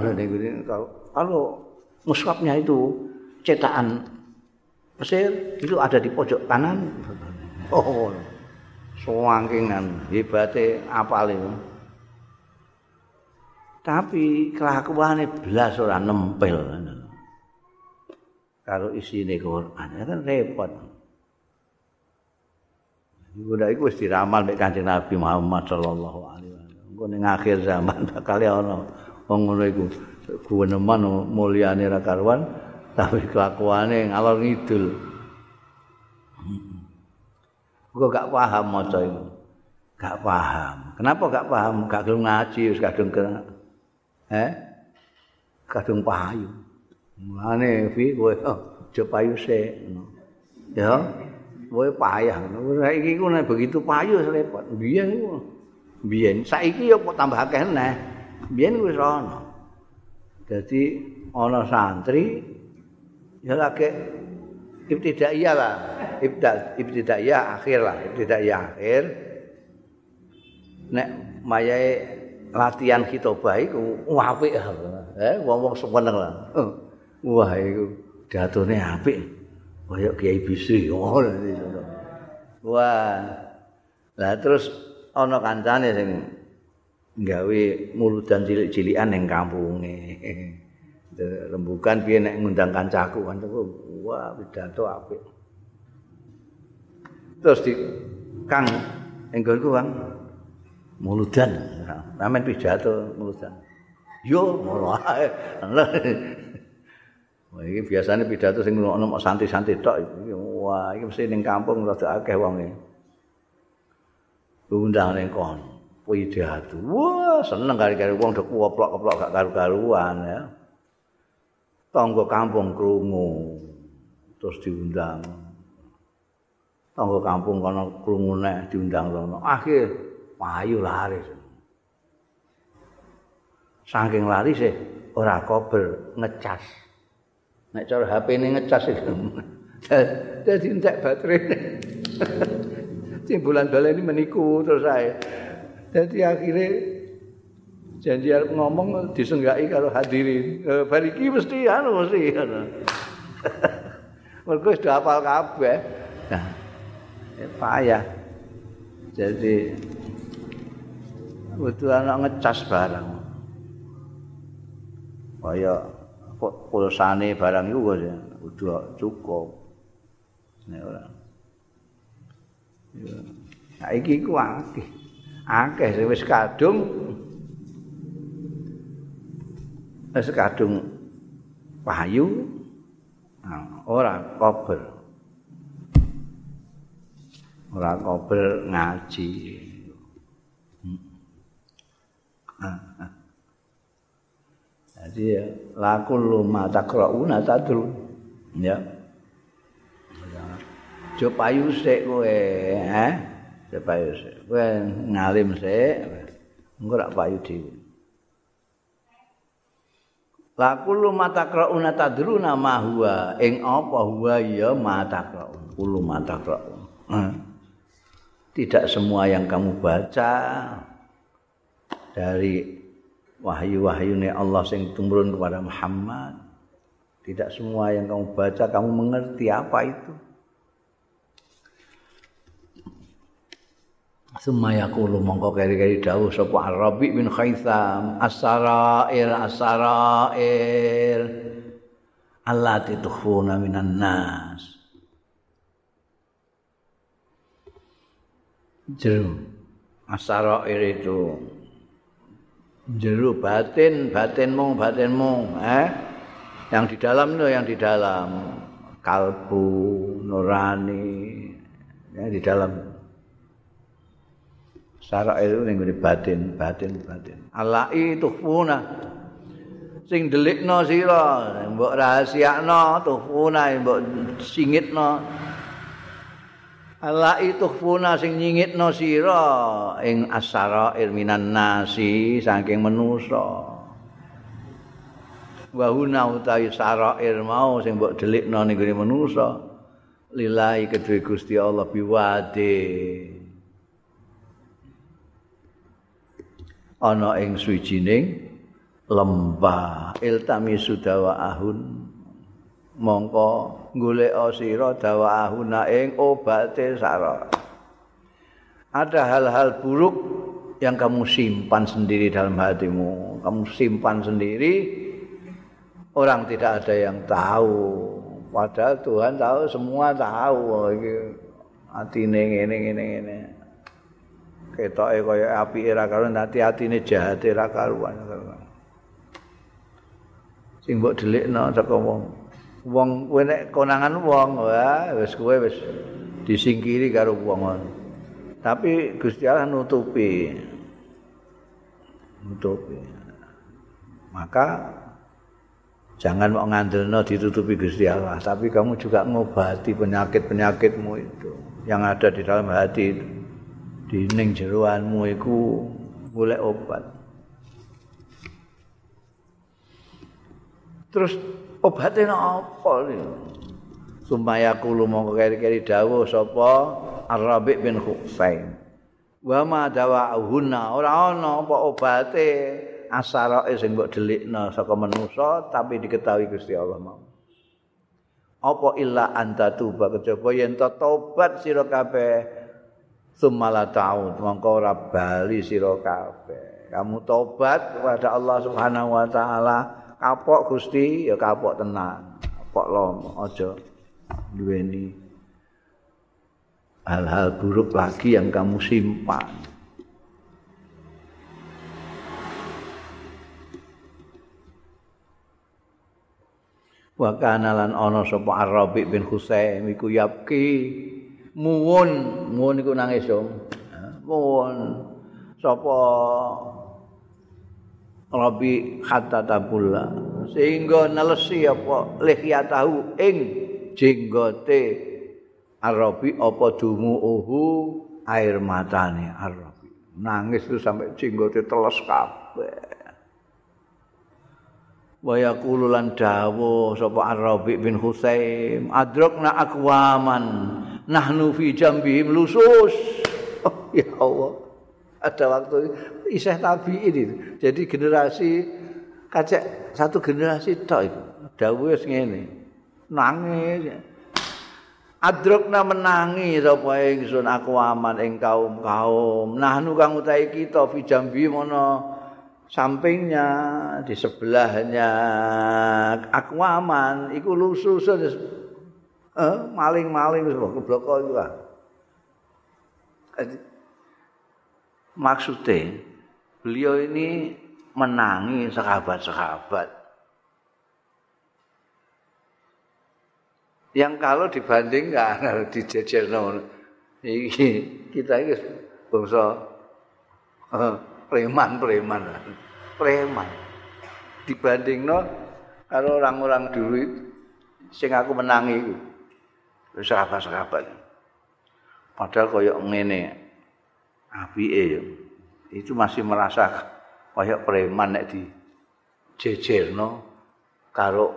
kalau mushafnya itu cetakan Mesir itu ada di pojok kanan. Oh suangkingan hebate apal itu. Tapi kelakuannya belas ora nempel kalau isi ini Quran kan repot. Iku ndak iku wis diramal mek Kanjeng Nabi Muhammad sallallahu alaihi wasallam. Engko ning akhir zaman bakal ana wong ngono iku. Guweneman mulyane ra karuan tapi kelakuane ngalor ngidul. Kok gak paham maca iku. Gak paham. Kenapa gak paham? Gak gelem ngaji wis kadung ke Eh? Kadung payu. Mulane fi kowe oh, aja payu sik. Ya. kowe payah ngono. Saiki ku nek begitu payu repot. Biyen ku biyen saiki yo kok tambah akeh neh. Biyen wis ana. Dadi ana santri ya lagi ibtidaiyah lah. Ibtida ibtidaiyah akhir lah, ibtidaiyah akhir. Nek mayae latihan khitobah iku apik eh wong-wong seneng lah. Wah iku datune apik. kaya Kiai Bisri Wah. Lah terus ana kancane sing gawe muludan cilik-cilikan ning kampunge. Rembukan piye nek ngundang kancaku kancaku wah pidato apik. Terus di Kang enggonku Kang muludan. Ramen pidato muludan. Yo ngono ae. Wah, iki biasane pidato sing ngono santai-santai tok. Wah, iki mesti ning kampung rada akeh wong iki. Undang ning kon. Widatu. Wah, seneng kari-kari wong dek woplok-woplok gak karu-karuan ya. Tangga kampung krungu. Terus diundang. Tangga kampung kono krungune diundang rono. Akhir payu laris. Saking laris e ora kober ngecas. Nek cara HP ini ngecas itu. Jadi entek baterai. Timbulan baleni meniku terus saya. Jadi akhirnya janji arep ngomong disenggai karo hadirin. Eh, bariki mesti anu mesti anu. Mergo sudah hafal kabeh. Nah, ya, payah. Jadi butuh anak ngecas barang. Kaya pulsane barang iku kok udah cukup. Nek ora. Ya. Saiki ku akeh. akeh wis kadung wis kadung payu ora kober ora kober ngaji jadi ya laku luma takrauna tadru ya Jo payu sik kowe, eh? payu sik. Kowe ngalim sik. Engko rak payu dhewe. La kullu qrauna tadruna ma huwa ing apa huwa ya qraun. Kullu qraun. Tidak semua yang kamu baca dari wahyu-wahyune Allah sing tumurun kepada Muhammad. Tidak semua yang kamu baca kamu mengerti apa itu. Sumaya kulo mongko keri-keri dawuh sapa Arabi bin Khaisam asarair asarair Allah titukhuna minan nas. Jeru. Asarair itu. Jeru batin batinmu batinmu eh? Yang di dalam itu yang di dalam. Kalbu nurani yang di dalam Sarak itu ning batin, batin, batin. Alai tuhfuna. Sing delikno sira, mbok rahasiakno tuhfuna mbok singitno. Alai tuhfuna sing nyingitno sira ing asarair minan nasi saking manusa. Wa huna utawi sarair mau sing mbok delikno ning manusa. Lillahi kedue Gusti Allah biwade. Ana ing suwijining lembah iltami sudawa ahun. Mongko golek sira dawa ahuna ing obate sara ada hal-hal buruk yang kamu simpan sendiri dalam hatimu. Kamu simpan sendiri orang tidak ada yang tahu. Padahal Tuhan tahu semua tahu. Iki atine ngene ngene ngene ketoke kaya api ora karo nanti atine jahat ora karuan. Sing mbok delikno saka wong. Wong kowe nek konangan wong wah wis kowe wis disingkiri karo wong. Tapi Gusti Allah nutupi. Nutupi. Maka jangan mau ngandelno ditutupi Gusti Allah tapi kamu juga ngobati penyakit-penyakitmu itu yang ada di dalam hati itu di ning jeroanmu iku golek obat. Terus obatnya apa ini? Sumpaya kulu mongko keri-keri dawuh sapa Ar-Rabi bin Husain. Wa ma dawa'uhunna ora ana apa obate asarae sing mbok delikna saka manusa tapi diketahui Gusti Allah mau. Apa illa anta tuba kejaba yen tobat sira kabeh Sumala ta'ud mongko ora bali sira kabeh. Kamu tobat kepada Allah Subhanahu wa taala, kapok Gusti ya kapok tenan. Kapok lomo aja duweni hal-hal buruk lagi yang kamu simpan. Wa kana lan ana sapa Arabi bin Husaim iku yapki muwun muwun iku nangis yo muwun sapa Rabi hatta tabulla sehingga nelesi apa lihyatahu ing jenggote Arabi apa dumuuhu air matane Arabi. Nangis itu sampai jenggote teles kabeh. Wa yaqulu lan dawu sapa Arabi bin Husaim adrakna aqwaman nahnu fi jambihim lusus oh, ya Allah ada waktu iseh tabi ini. Jadi generasi kacek satu generasi tok itu. Dawuh wis ngene. Nangis. Adrukna menangi sapa ingsun aku aman ing kaum-kaum. Nah nu kang utahe kita fi jambi mono sampingnya di sebelahnya aku aman iku lusus eh, maling-maling wis blok itu lah. maksudnya beliau ini menangi sahabat-sahabat. Yang kalau dibandingkan kalau dijejer kita ini bangsa preman-preman. Preman. Dibanding no kalau orang-orang dulu sing aku menangi itu sahabat-sahabat padahal koyok ngene apike ya. Itu masih merasa kayak preman nek di jejerno karo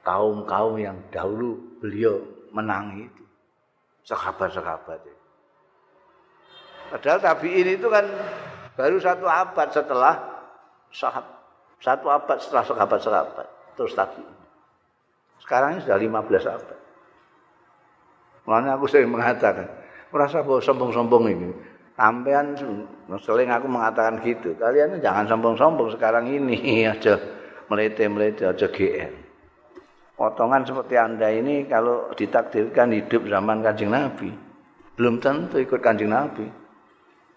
kaum-kaum yang dahulu beliau menangi itu. Sahabat-sahabat. Padahal tabiin itu kan baru satu abad setelah sahabat satu abad setelah sahabat-sahabat terus tabiin. Sekarang ini sudah 15 abad. Makanya aku sering mengatakan, merasa bahwa sombong-sombong ini. Sampean sering aku mengatakan gitu. Kalian jangan sombong-sombong sekarang ini aja melete-melete aja GR. Potongan seperti Anda ini kalau ditakdirkan hidup zaman Kanjeng Nabi, belum tentu ikut Kanjeng Nabi.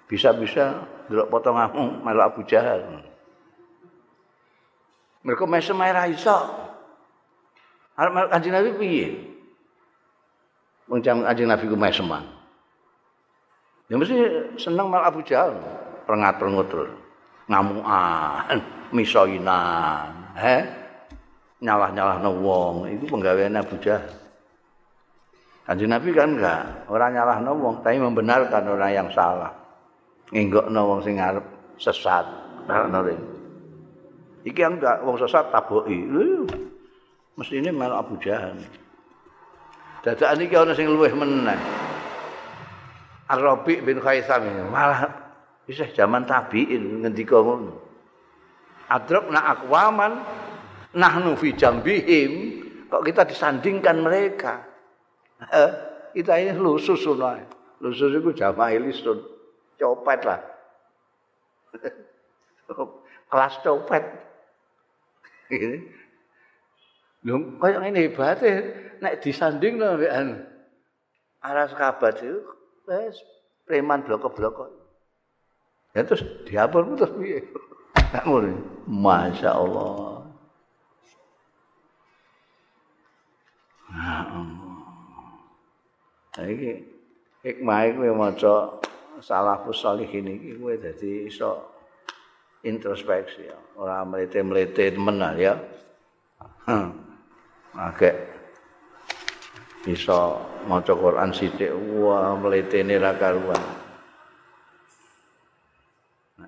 Bisa-bisa delok potonganmu malu Abu Jahal. Mereka mesem air iso. Arep Kanjeng Nabi piye? Wong Kanjeng Nabi ku meseman. Ya mesti seneng mal Abu Jahal, perengat-perengut terus. Ngamuan, misoinan, he? Nyalah-nyalah wong, itu penggawean Abu Jahal. Kanjeng Nabi kan enggak, orang nyalah no wong, tapi membenarkan orang yang salah. Nginggok wong sing ngarep sesat. Nah, Iki yang enggak, wong sesat taboki. Mesti ini mel Abu Jahal. Dadakan iki ana sing luwih meneh. Ar-Rabi bin Khaisam malah bisa zaman tabiin ngendika ngono. Adrakna aqwaman nahnu fi jambihim kok kita disandingkan mereka. Kita ini lusus sunai. Lusus itu jamaah lisun. Copet lah. Kelas copet. Lho, kaya ngene hebate nek disanding lho arah sahabat itu wis preman bloko-bloko. Ya terus diapur terus piye? Tak ngono. Masya Allah. Nah, iki hikmah iku maca salafus salihin iki kowe dadi iso introspeksi ya. Ora mlete-mlete temen ya. Hmm. Agak bisa maca Quran sithik. Wah mletene ra karuan.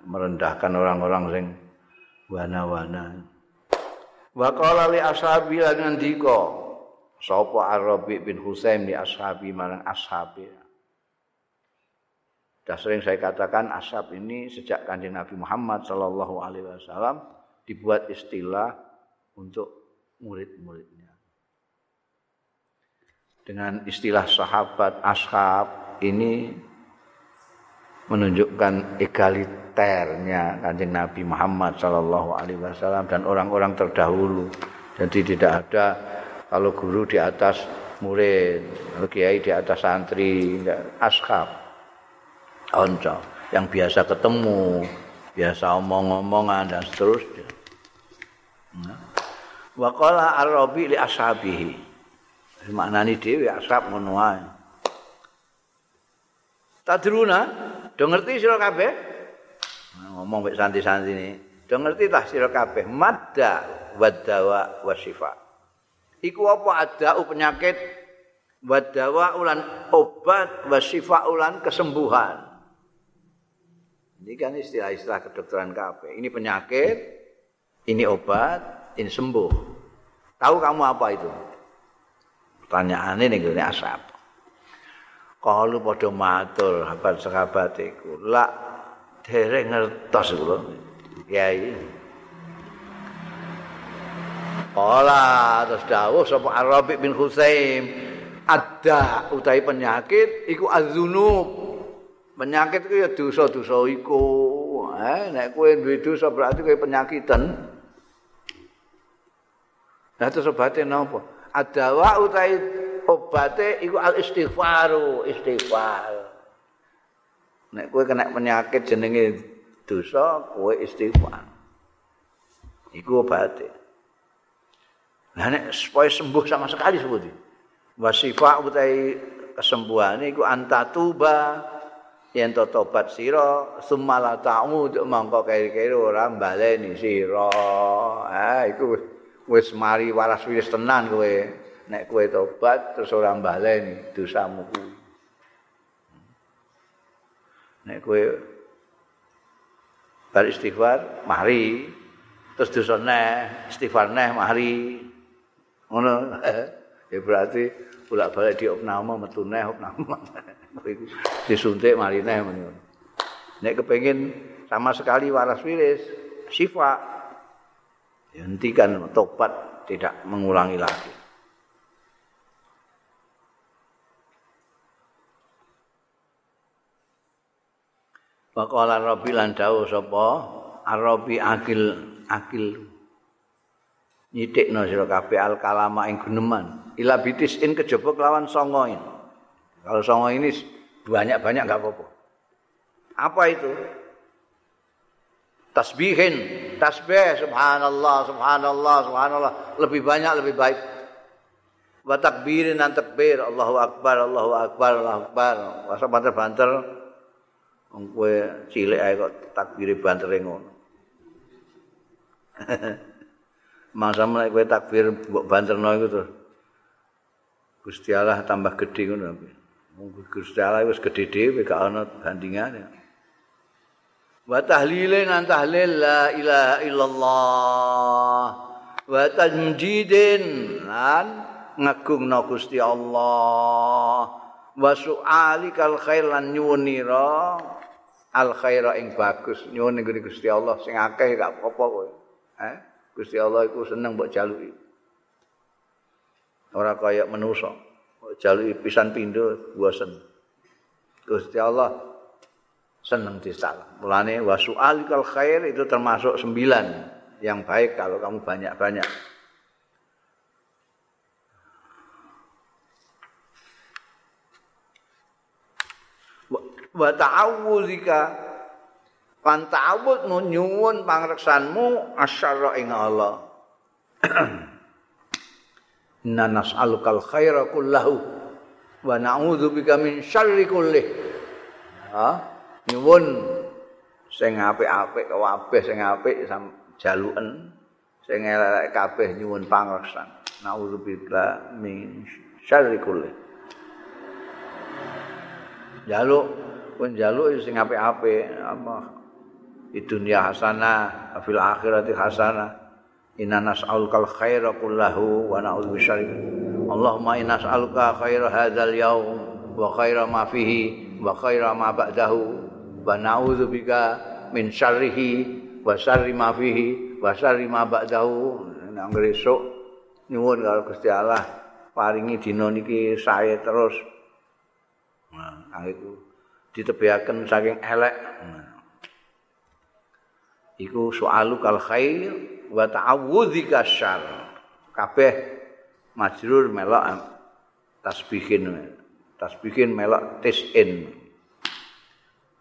Merendahkan orang-orang sing wana-wana. Wa qala li ashabi lan ngendika sapa Arabi bin Husain di ashabi marang ashabi? Sudah sering saya katakan ashab ini sejak kanjeng Nabi Muhammad Sallallahu Alaihi Wasallam dibuat istilah untuk murid-muridnya. Dengan istilah sahabat ashab ini menunjukkan egaliternya kanjeng Nabi Muhammad Shallallahu Alaihi Wasallam dan orang-orang terdahulu. Jadi tidak ada kalau guru di atas murid, kalau kiai di atas santri, ashab, onco yang biasa ketemu, biasa omong-omongan dan seterusnya. Waqala ar-rabi li ashabihi. Maknani dhewe asap ngono wae. Tadruna, do ngerti sira kabeh? ngomong mek santi-santi ini do ngerti tak sira kabeh? Madda wadawa wasifa iku apa ada penyakit? Wadawa ulan obat wasifa ulan kesembuhan. Ini kan istilah-istilah kedokteran kabeh. Ini penyakit ini obat ini sembuh. Tahu kamu apa itu pertanyaannya nih gue asap kalau pada matur sahabat-sahabat itu lah dereng ngertos kula kiai. Kala terus dawuh sapa Arabi bin Husaim ada utawi penyakit iku azunub penyakit ku ya dosa-dosa iku. Eh nek kowe duwe dosa berarti kowe penyakitan. Nah terus obatnya napa? Adawa utai obate iku al istighfaru istighfar. Nek kowe kena penyakit jenenge dosa, kowe istighfar. Iku obate. Lah nek supaya sembuh sama sekali seperti wasifa utai kesembuhan iku antatuba yen to tobat sira sumala ta'ud mangko kaya-kaya ora baleni sira. Ha iku wis mari waras wis tenan kowe. Nek kowe tobat terus ora baleni dosamu. Kuwi. nek kowe bar istighfar mari. Terus dosa neh istighfar neh mari. Ngono. Ya berarti bolak-balik di opname metu neh opname disuntik mari neh nek kepengin sama sekali waras wiris sifat hentikan tobat tidak mengulangi lagi Faqala Rabbi lan dawuh sapa Arabi akil akil nyitikno sira kabeh al kalama ing guneman ila bitis in kejaba kelawan songo ini. Kalau songo ini banyak-banyak enggak apa-apa. Apa itu? Tasbihin, tasbih subhanallah, subhanallah, subhanallah, lebih banyak lebih baik. Wa takbirin dan takbir, Allahu akbar, Allahu akbar, Allahu akbar. Wasa banter-banter Wong kowe cilik ae kok takbire bantere ngono. Masa mulai kowe takbir mbok banterno iku terus Gusti Allah tambah gedhe ngono. Wong Gusti Allah wis gedhe dhewe gak ana bandingane. Wa tahlilin an tahlil la ilaha illallah. Wa tajmidin lan ngagungno Gusti Allah. Wa su'alikal khair lan nyuwunira al khaira ing bagus nyuwun ning Gusti Allah sing akeh gak apa-apa kowe. Eh? Gusti Allah iku seneng mbok jaluki. Ora kaya manusa. Mbok jaluki pisan pindho bosen. Gusti Allah seneng disalah. Mulane wasu'alikal khair itu termasuk sembilan yang baik kalau kamu banyak-banyak. wa ta'awudzika lan ta'awud nyuwun pangreksanmu asyara ing Allah inna nas'alukal khaira kullahu wa na'udzu bika min syarri kullih ha nyuwun. Sing apik-apik kabeh sing apik jaluken. Sing elek kabeh nyuwun pangreksan na'udzu bika min syarri kullih jaluk pun jaluk sing apik-apik. Apa? Di dunia hasanah fil akhirati hasanah. Inna nas'aluka khaira kullahu wa na'udzu bisyarri. Allahumma inna nas'aluka khaira hadzal yaum wa khaira ma fihi wa khaira ma ba'dahu wa na'udzu bika min syarrihi wa syarri ma fihi wa syarri ma ba'dahu nang esuk nyuwun karo Gusti Allah paringi dina niki sae terus nah itu ditebiaken saking elek. Iku soalu kal khair wa ta'awudzika syarr. Kabeh majrur melok tasbihin. Tasbihin melok tisin.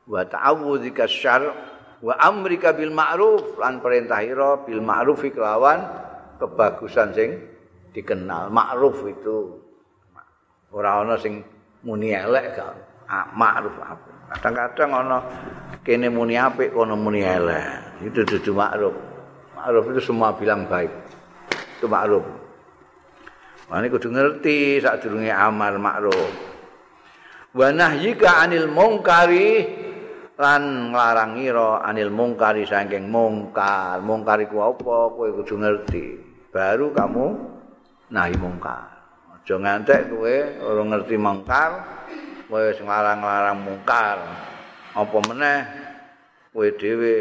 Wa ta'awudzika syarr wa amrika bil ma'ruf lan perintah ira bil ma'ruf kelawan kebagusan sing dikenal. Ma'ruf itu ora ana sing muni elek gak ah, ma'ruf apik kadang-kadang ana kene muni apik kono muni elek. Itu dudu ma'ruf. Ma'ruf itu semua bilang baik. Itu ma'ruf. Mane kudu ngerti sadurunge amal ma'ruf. Wa nahyika anil mungkari lan nglarangira anil mungkari saking mungkar. Mungkar iku apa? Kowe kudu ngerti. Baru kamu nahi mungkar. Aja ngantek kowe ora ngerti mungkar, kowe sing nglarang-larang mungkar. Apa meneh kowe dhewe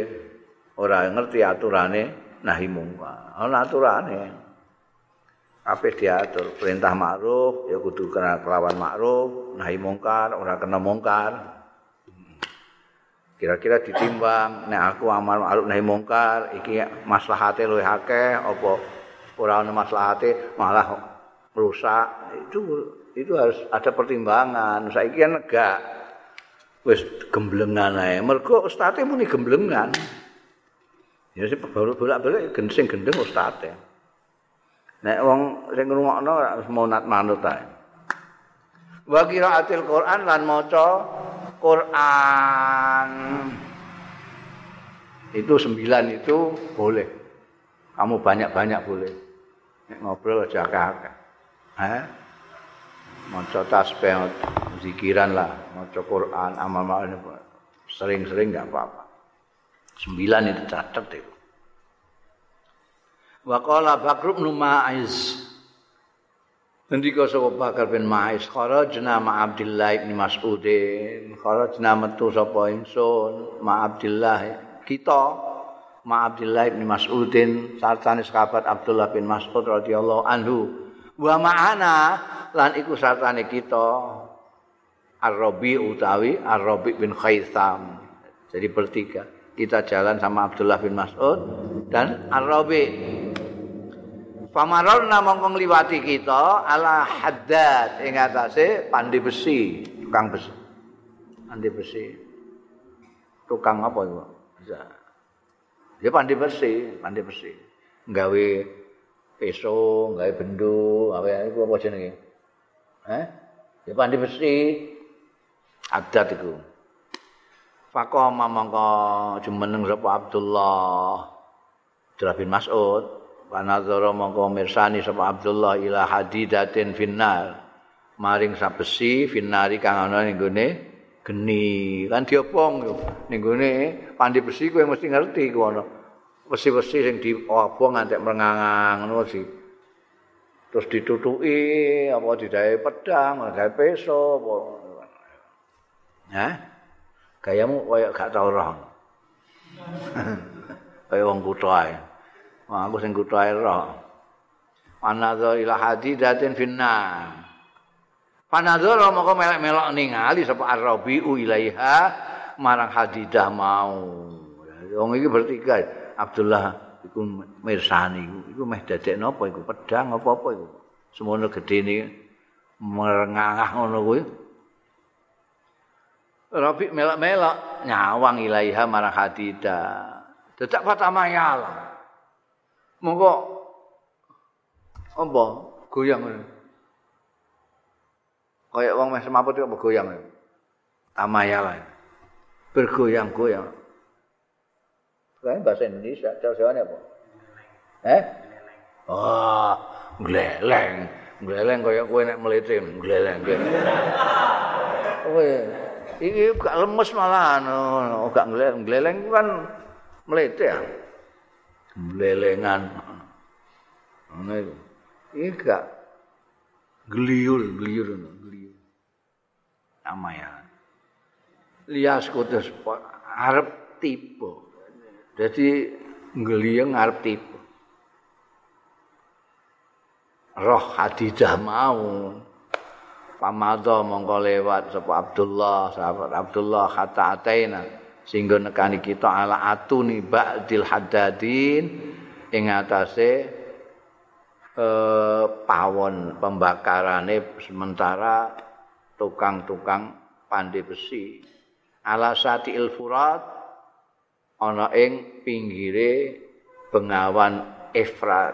ora ngerti aturane nahi mungkar. Ana aturane. kabeh diatur perintah ma'ruf ya kudu kena kelawan ma'ruf nahi mungkar ora kena mungkar kira-kira ditimbang nek aku amal ma'ruf nahi mungkar iki maslahate luwih akeh apa ora ana maslahate malah rusak. Itu itu harus ada pertimbangan. Saiki kan negak. Wis gemblengan ae. Mergo ustate muni gemblengan. Ya sing bolak-balik gendeng gendeng ustate Nek wong sing ngrungokno ora manut ae. Wa qiraatil Quran lan maca Quran. Itu sembilan itu boleh. Kamu banyak-banyak boleh. Nek ngobrol aja akeh-akeh. Hah? Maca tasbih, zikiran lah, maca Quran, amal-amal sering-sering enggak apa-apa. Sembilan itu catat itu. Wa qala bin Ma'iz. Ngendika sapa Bakar bin Ma'iz, kharajna ma Abdullah bin Mas'udin, kharajna metu sapa ingsun ma Abdullah kita ma Abdullah bin Mas'udin sartane sahabat Abdullah bin Mas'ud radhiyallahu anhu. Wa ma'ana lan iku sartane kita Ar-Rabi utawi Ar-Rabi bin Khaitham. Jadi bertiga. Kita jalan sama Abdullah bin Mas'ud dan Ar-Rabi Pamarona mongko ngliwati kita ala haddad ing atase pandi besi, tukang besi. Pandi besi. Tukang apa itu? Bisa. Ya pandi besi, pandi besi. Gawe peso, gawe bendo, apa itu apa jenenge? Eh? Ya pandi besi. Adat itu. Fakoh mongko jumeneng sapa Abdullah Abdullah bin Mas'ud Panadzara mongko mirsani sapa Abdullah ila hadidatin finnar. Maring sabesi finnari kang ana ning gone geni. Kan diopong yo. Ning gone pandi besi kowe mesti ngerti ku ana. Besi-besi sing diobong nganti merengangang ngono sih. Terus ditutuki apa didae pedang, gawe peso apa. Hah? Gayamu koyo gak tau roh. Kayak wong kutha ae. Wah, aku sing kutu ae ro. Panadzar ila hadidatin finna. Panadzar moko melok-melok ningali sapa Arabiu ilaiha marang hadidah mau. Wong iki bertiga Abdullah iku mirsani iku iku meh dadek napa iku pedang apa-apa iku. Semono gedene merengangah ngono kuwi. Rabi melok-melok nyawang ilaiha marang hadidah. Dadak patamayal. Monggo apa goyang ngono. Kayak wong mes semaput kok goyang. Tamayala. Bergoyang-goyang. Kayak bahasa Indonesia, cara apa? Eh? Oh, gleleng. Gleleng kaya kowe nek mlete, gleleng. Oh, iki gak lemes malah anu, gak gleleng. Gleleng kan mlete ya. Lelengan. Ngono iku. Iki gliyur, gliyur ngono, gliyur. Amaya. Lias kutus arep tipe. Jadi ngliyeng arep tipe. Roh hadidah mau Pamado mongko lewat sapa Abdullah, sahabat Abdullah kata ataina. Sehingga nekani kita ala atuni ba'dil haddadin ing atase eh, pawon pembakarane sementara tukang-tukang pandai besi. Ala sati il furat ana ing pinggire bengawan Efrat.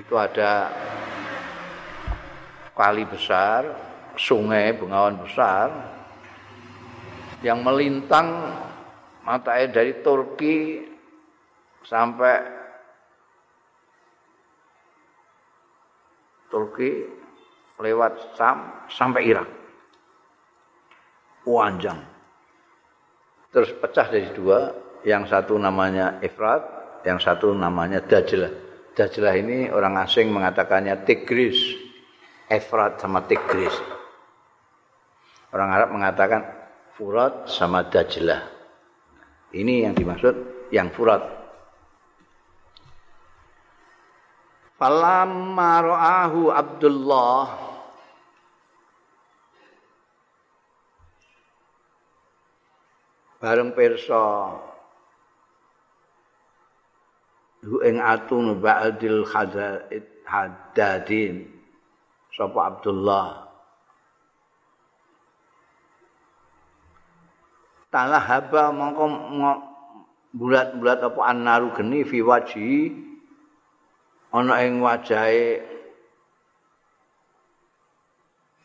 Itu ada kali besar sungai bengawan besar yang melintang mata air dari Turki sampai Turki lewat Sam sampai Irak. Panjang. Terus pecah dari dua, yang satu namanya Efrat, yang satu namanya Dajlah. Dajlah ini orang asing mengatakannya Tigris. Efrat sama Tigris. Orang Arab mengatakan Furat sama Dajlah. Ini yang dimaksud yang Furat. Falamma ra'ahu Abdullah bareng pirsa hu ing atun ba'dil haddadin sapa Abdullah talah haba mongko bulat-bulat apa annaru geni fi wajhi ana ing wajahe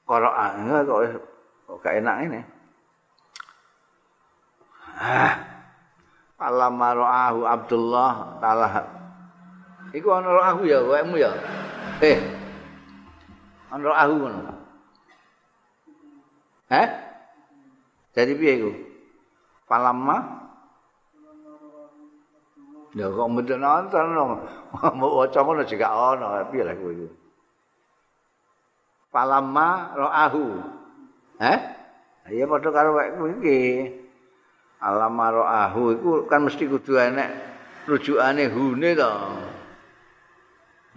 Qur'an kok gak enak ini. Ah. Alamma ra'ahu Abdullah talah. Iku ana ra'ahu ya, wekmu ya. Eh. Ana ra'ahu ngono. Eh? Jadi piye iku? Falamma Ya kok mboten nonton no. Mau waca ngono juga ana, piye lah kowe. Falamma ra'ahu. Eh? Iya padha karo wek kowe iki. Alamma ra'ahu iku kan mesti kudu enek rujukane hune to.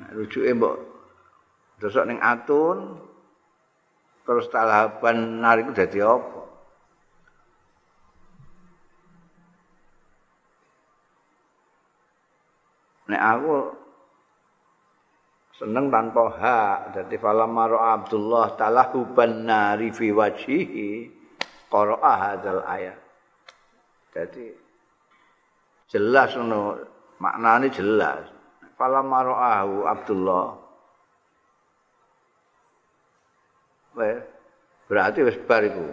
Nek rujuke mbok dosok ning atun terus talahaban nariku dadi apa? Nek aku seneng tanpa hak dadi falam maro Abdullah talahu nari fi wajhihi qara'a hadzal ayat jadi jelas ngono maknane jelas falam maro Abdullah berarti wis bar iku.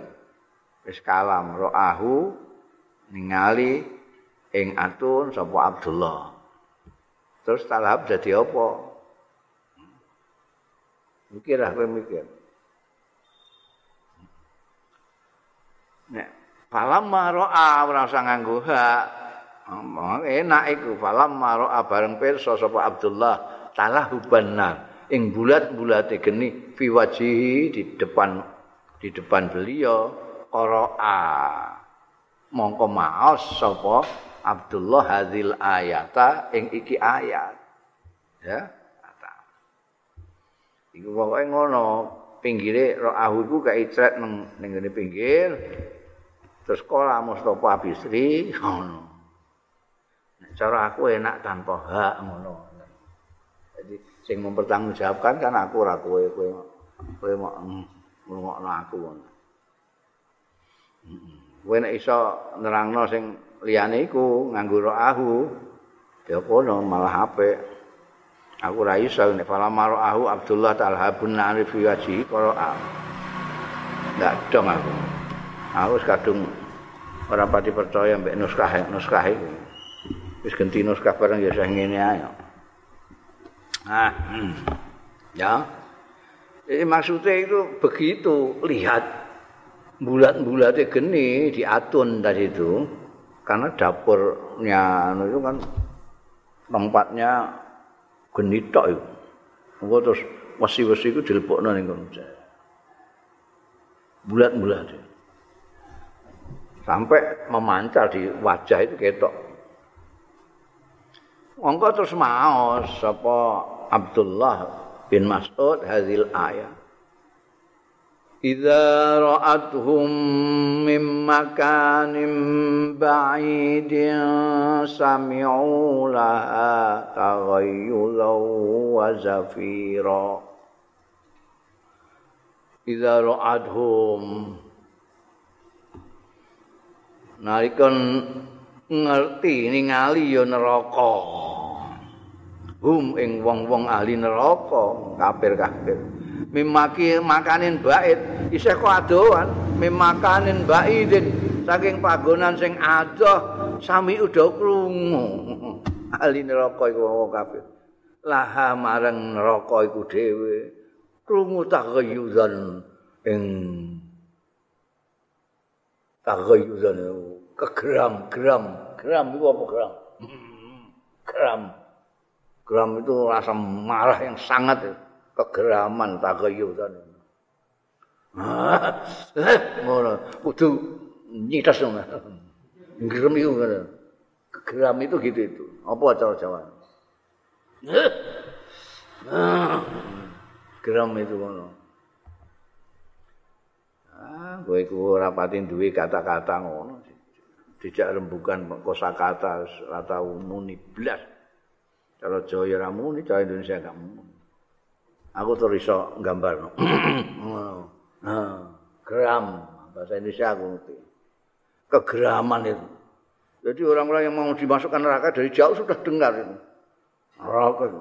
Wis kalam ro'ahu ningali ing atun sapa Abdullah. Terus talhab jadi apa? Mikir lah, mikir. Nek falam maroa ora usah nganggo hak. enak iku falam maroa bareng pirsa sapa Abdullah talah benar ing bulat-bulate geni fi wajihi di depan di depan beliau qara'a mongko maos sapa Abdullah hadil ayata ing iki ayat. Ya. Iku pokoke ngono, pinggire ro'ahu iku kae cret ning ngene pinggir. Terus kala Mustofa Bisri ngono. Cara aku enak tanpa hak ngono. Jadi sing mempertanggungjawabkan kan aku ora kowe kowe kowe mau ngrungokno aku ngono. Kowe nek iso nerangno sing liyane iku nganggo roahu ya kono malah apik. Aku ra iso nek fala maroahu Abdullah talhabun arif waji qira'a ndak dong aku. Aku kadung ora pati percaya mbek nuskah nuskah iki wis ganti nuskah bareng ya sing ngene ae. Ah hmm. ya. Jadi maksudnya itu begitu lihat bulat-bulatnya geni di atun tadi itu karena dapurnya itu kan tempatnya genitok itu. Engko terus wesi-wesi itu dilebokno ning kono. Bulat-bulat. Sampai memancar di wajah itu ketok. Engko terus maos sapa Abdullah bin Mas'ud hadil ayat. إذا رأتهم من مكان بعيد سمعوا لها تغيظا وزفيرا إذا رأتهم nalika ngerti ningali ya neraka hum ing wong-wong ahli neraka kafir-kafir Mimaki makanin bait isih kok adoan mimakanin baidin saking panggonan sing adoh sami udah krungu. Ali neraka iku wong kafir. Laha marang neraka iku dhewe. Krungu taghayyuzan ing taghayyuzan kegram-gram gram. Iku apa gram? Gram. Gram itu rasa marah yang sangat kegeraman taghayyuzan eh ngono. Kudu nyitas ngono ngrem iku ngono. Kegram itu gitu itu. Apa cara Jawa? Gram itu ngono. Ah kowe iku ora pati duwe kata-kata ngono. Dijak rembukan kosakata ora tau muni blas. Cara Jawa ora muni cara Indonesia gak muni aku terus iso gambar ngono gram bahasa Indonesia aku ngerti kegeraman itu jadi orang-orang yang mau dimasukkan neraka dari jauh sudah dengar itu neraka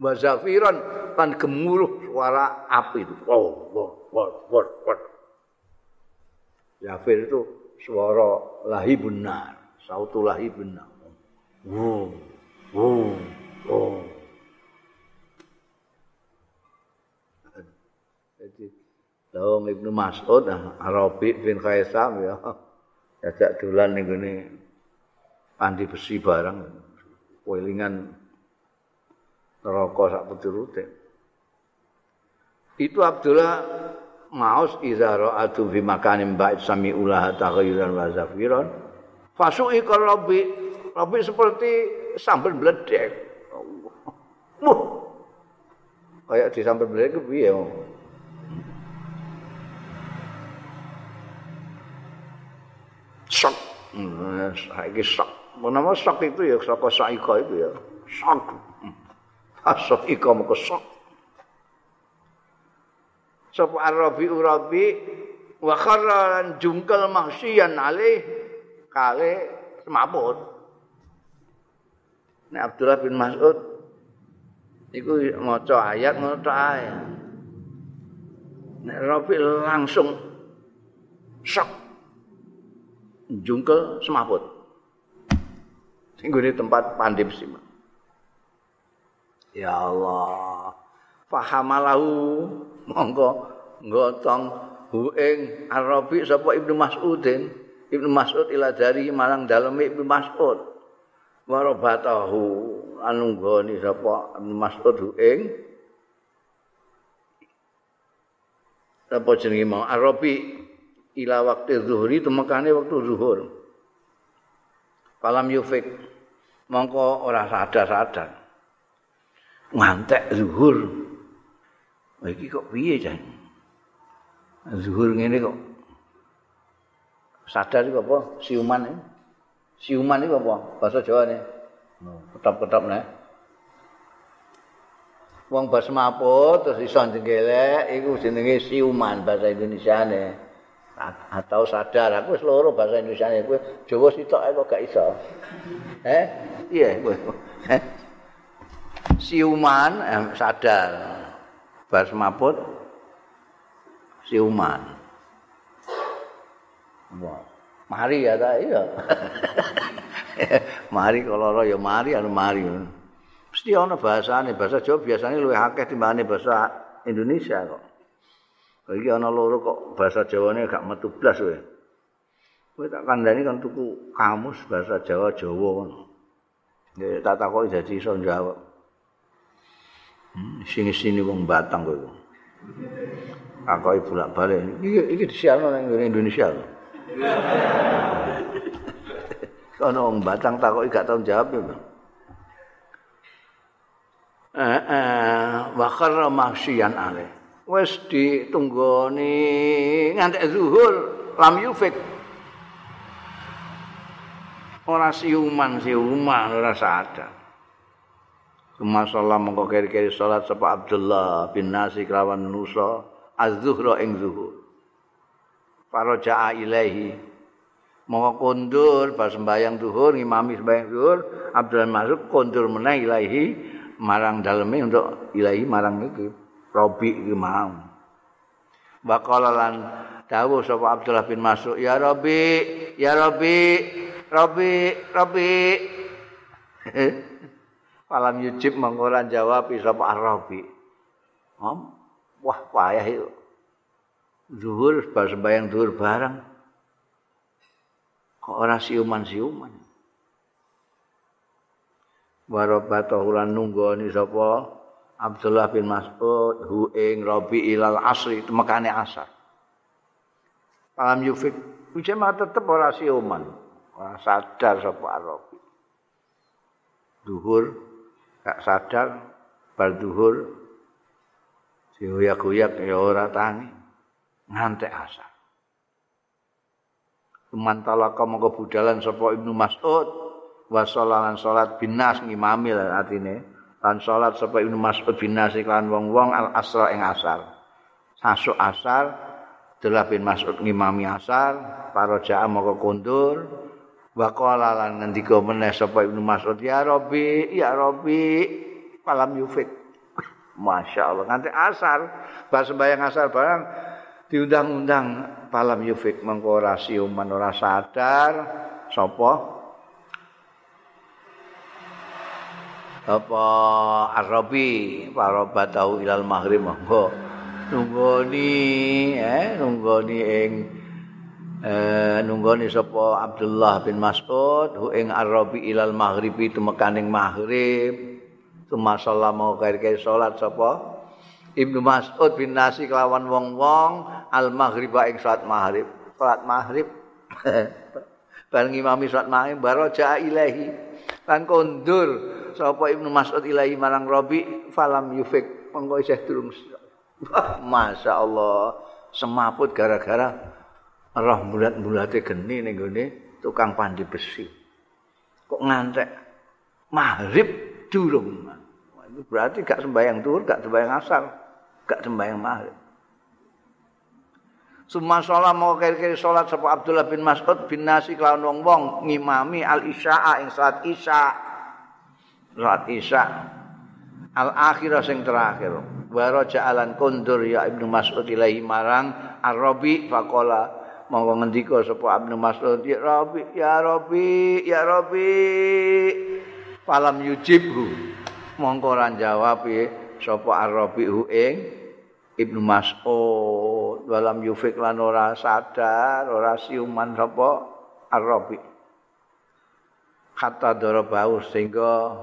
Bazafiran kan gemuruh suara api itu. Wow, wow, wow, wow, wow. Zafir itu suara lahi benar, sautu lahi benar. Wow, wow, wow. Dong Ibnu Mas'ud Arabi bin Kaisam ya. Ajak dolan ning gone pandi besi barang. Welingan neraka sak piturute. Itu Abdullah Maus idza ra'atu fi makanin ba'id sami ulah taghayyuran wa zafiran. Fasu'i rabbi, rabbi seperti sambal bledek. Wah. Kayak di sambal bledek piye? Saiki sok menama sok itu ya saka saika itu ya. Sok asok ika moko sok sapa arabi urabi wa kharran jungkal mahsiyan alih kale semaput Nek Abdullah bin Mas'ud iku maca ayat maca ayat Nek Rabi langsung sok jungkel semaput. Sing di tempat pandip sih. Ya Allah. Fahamalahu monggo ngotong hu ing Arabi sapa Ibnu Mas'udin. Ibnu Mas'ud ila dari marang daleme Ibnu Mas'ud. Warabatahu anu nggoni sapa Ibnu Mas'ud hu ing apa jenenge mau Arabi ila waktu zuhri temekane waktu zuhur. Falam yufik mongko ora sadar-sadar. Ngantek zuhur. Iki kok piye jan? Zuhur ngene kok. Sadar iku apa? Siuman ya. Siuman iku apa? Bahasa Jawa ne. Ketap-ketap nek. Wong bas maput terus iso jenggelek iku jenenge siuman bahasa Indonesia ne. Atau sadar aku wis loro bahasa Indonesia kowe Jawa sitok kok gak iso. Eh? Iya kowe. Eh? Siuman eh, sadar. Bar semaput siuman. Wah. Mari ya ta iya. mari kalau ora ya mari anu mari. Mesti ana bahasane, bahasa Jawa biasanya luwih akeh timbangane bahasa Indonesia kok. Iki ana loro kok bahasa Jawane gak metu blas kowe. Kowe tak kandhani kan tuku kamus bahasa Jawa Jawa ngono. Ya tak takoki dadi iso jawab. Hmm, sini sini wong Batang kowe. Takoki bolak-balik. Iki iki disiarno nang Indonesia. Kono wong Batang takoki gak tau jawab ya. Eh eh wa kharra mahsyian alaih. Wis ditunggoni ngantek zuhur lam yufik ora siuman siuman ora sadar Kemasalah mongko keri-keri salat sapa Abdullah bin Nasi kelawan nusa az-zuhra ing zuhur. Faraja'a ilaihi. Mongko kondur pas sembahyang zuhur ngimami sembahyang zuhur Abdullah masuk kondur meneh ilaihi marang daleme untuk ilahi marang iki Robi iki mau. Bakal lan dawuh sapa Abdullah bin Mas'ud, "Ya Robi, ya Robi, Robi, Robi." Falam yujib menguran jawab sapa Arabi. Om, wah payah itu. Zuhur, sembahyang zuhur bareng. Kok ora siuman-siuman. Warabatahu lan nunggoni sapa Abdullah bin Mas'ud hu ing Rabi ilal asri temekane asar. Falam yufik, bisa mah tetep ora siuman. Ora sadar sapa Arabi. Zuhur gak sadar bar duhur diuyak-uyak ya ora tangi ngantek asar Mantalaka mongko budalan sapa Ibnu Mas'ud wa sholalan salat binas ngimami lan atine lan salat sapa Ibnu Mas'ud binas iklan wong-wong al asra ing asar. Sasuk asar Abdullah bin Mas'ud ngimami asar para jaa mongko kundur. Wa qala lan ngendika meneh sapa Ibnu Mas'ud ya Rabbi ya Rabbi falam yufik. Masya Allah nanti asar pas sembahyang asar barang diundang-undang falam yufik mengko ora siuman ora sadar sapa apa Arabi parobatahu ilal maghrib monggo. Nunggoni eh nunggoni ing eh nunggoni sapa Abdullah bin Mas'ud hu ing Arabi ilal maghribi tumekaning maghrib. Tumasalla mau kae salat sapa? Ibnu Mas'ud bin Nasi kelawan wong-wong al maghrib ing salat maghrib. Salat maghrib. Bareng imami salat maghrib baraja ilahi lan kondur sapa Ibnu Mas'ud ilahi marang Rabi falam yufik mengko isih durung Masya Allah semaput gara-gara roh bulat-bulate geni ning gone tukang pandi besi. Kok ngantek maghrib durung. Itu berarti gak sembahyang tur, gak sembahyang asar, gak sembahyang maghrib. Suma sholat mau kiri-kiri sholat sapa Abdullah bin Mas'ud bin Nasi kelawan wong-wong ngimami al-isya'a ing salat isya. Salat isya. Al-akhirah sing terakhir. Wa ja'alan kundur ya Ibnu Mas'ud ilahi marang. Ar-Rabi faqala monggo ngendika sapa Ibnu Mas'ud ya Rabbi ya Rabbi ya Rabbi falam yujibhu. Monggo ora jawab sapa Ar-Rabi ing Ibnu Mas'ud. Dalam yufik lan ora sadar ora siuman sapa Ar-Rabi. Kata darabau sehingga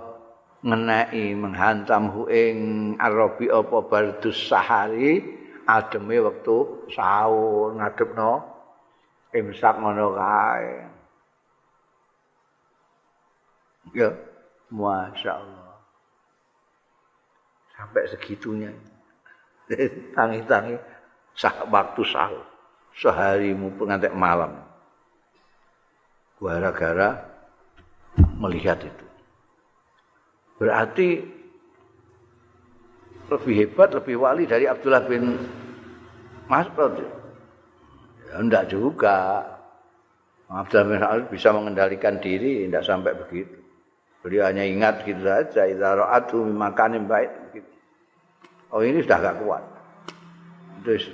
ngenai menghantam hu ing Ar-Rabi apa bardus sahari ademe wektu sahur ngadepno imsak ngono kae. Ya, Masya Allah. Sampai segitunya. Tangi-tangi sah waktu sahur. Seharimu pengantek malam. Gara-gara melihat itu. Berarti lebih hebat, lebih wali dari Abdullah bin Mas'ud. Enggak juga. Abdullah bin Mas'ud bisa mengendalikan diri, tidak sampai begitu. Beliau hanya ingat gitu saja, idza ra'atu makanin baik gitu. Oh ini sudah agak kuat. Terus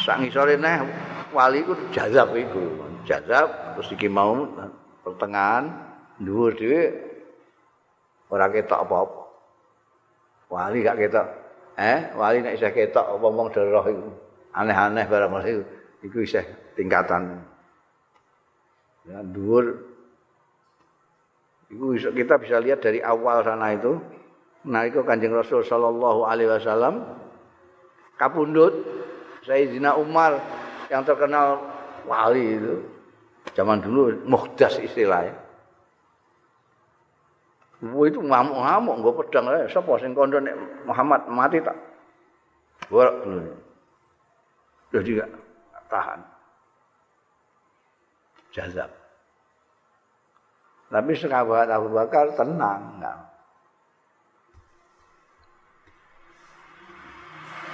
sangi sore neh wali ku jazab iku. Jazab terus iki mau pertengahan dhuwur dhewe ora ketok apa-apa. Wali gak ketok. Eh, wali nek isih ketok apa-apa roh iku. aneh-aneh barang itu itu isih tingkatan ya dhuwur itu kita bisa lihat dari awal sana itu nah itu kanjeng Rasul Shallallahu Alaihi Wasallam kapundut Sayyidina Umar yang terkenal wali itu zaman dulu muhdas istilahnya Wah itu ngamuk-ngamuk, gue pedang lah. Siapa sing kondo Muhammad mati tak? Gue dulu. Jadi gak tahan. Jazab. Tapi sekabat Abu Bakar tenang. Enggak.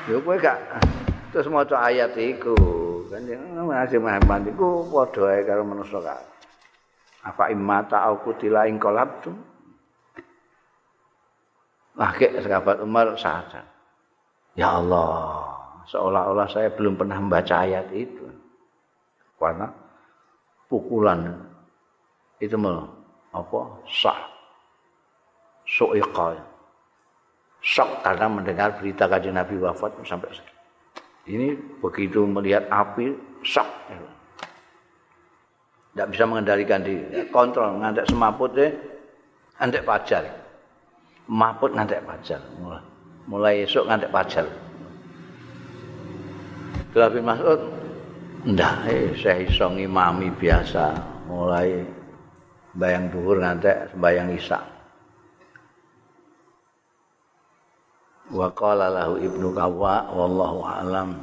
Ya kowe gak terus maca ayat iku. Kan masih Muhammad iku padha ae karo manusa kan. Apa imata au kutila ing kolab tu? Lagi sahabat Umar sadar. Ya Allah, seolah-olah saya belum pernah membaca ayat itu. Karena pukulan itu malah apa sah soiqa shock karena mendengar berita kajian Nabi wafat sampai segitu. Ini begitu melihat api shock. Tidak bisa mengendalikan diri. Kontrol ngantek semaput deh, ngantek pajar. Maput ngantek pajar. Mulai, mulai esok ngantek pajar. Abdullah bin Mas'ud ndak eh, saya iso ngimami biasa mulai bayang dhuwur ngantek sembayang isya. Wa qala lahu Ibnu Kawwa wallahu alam.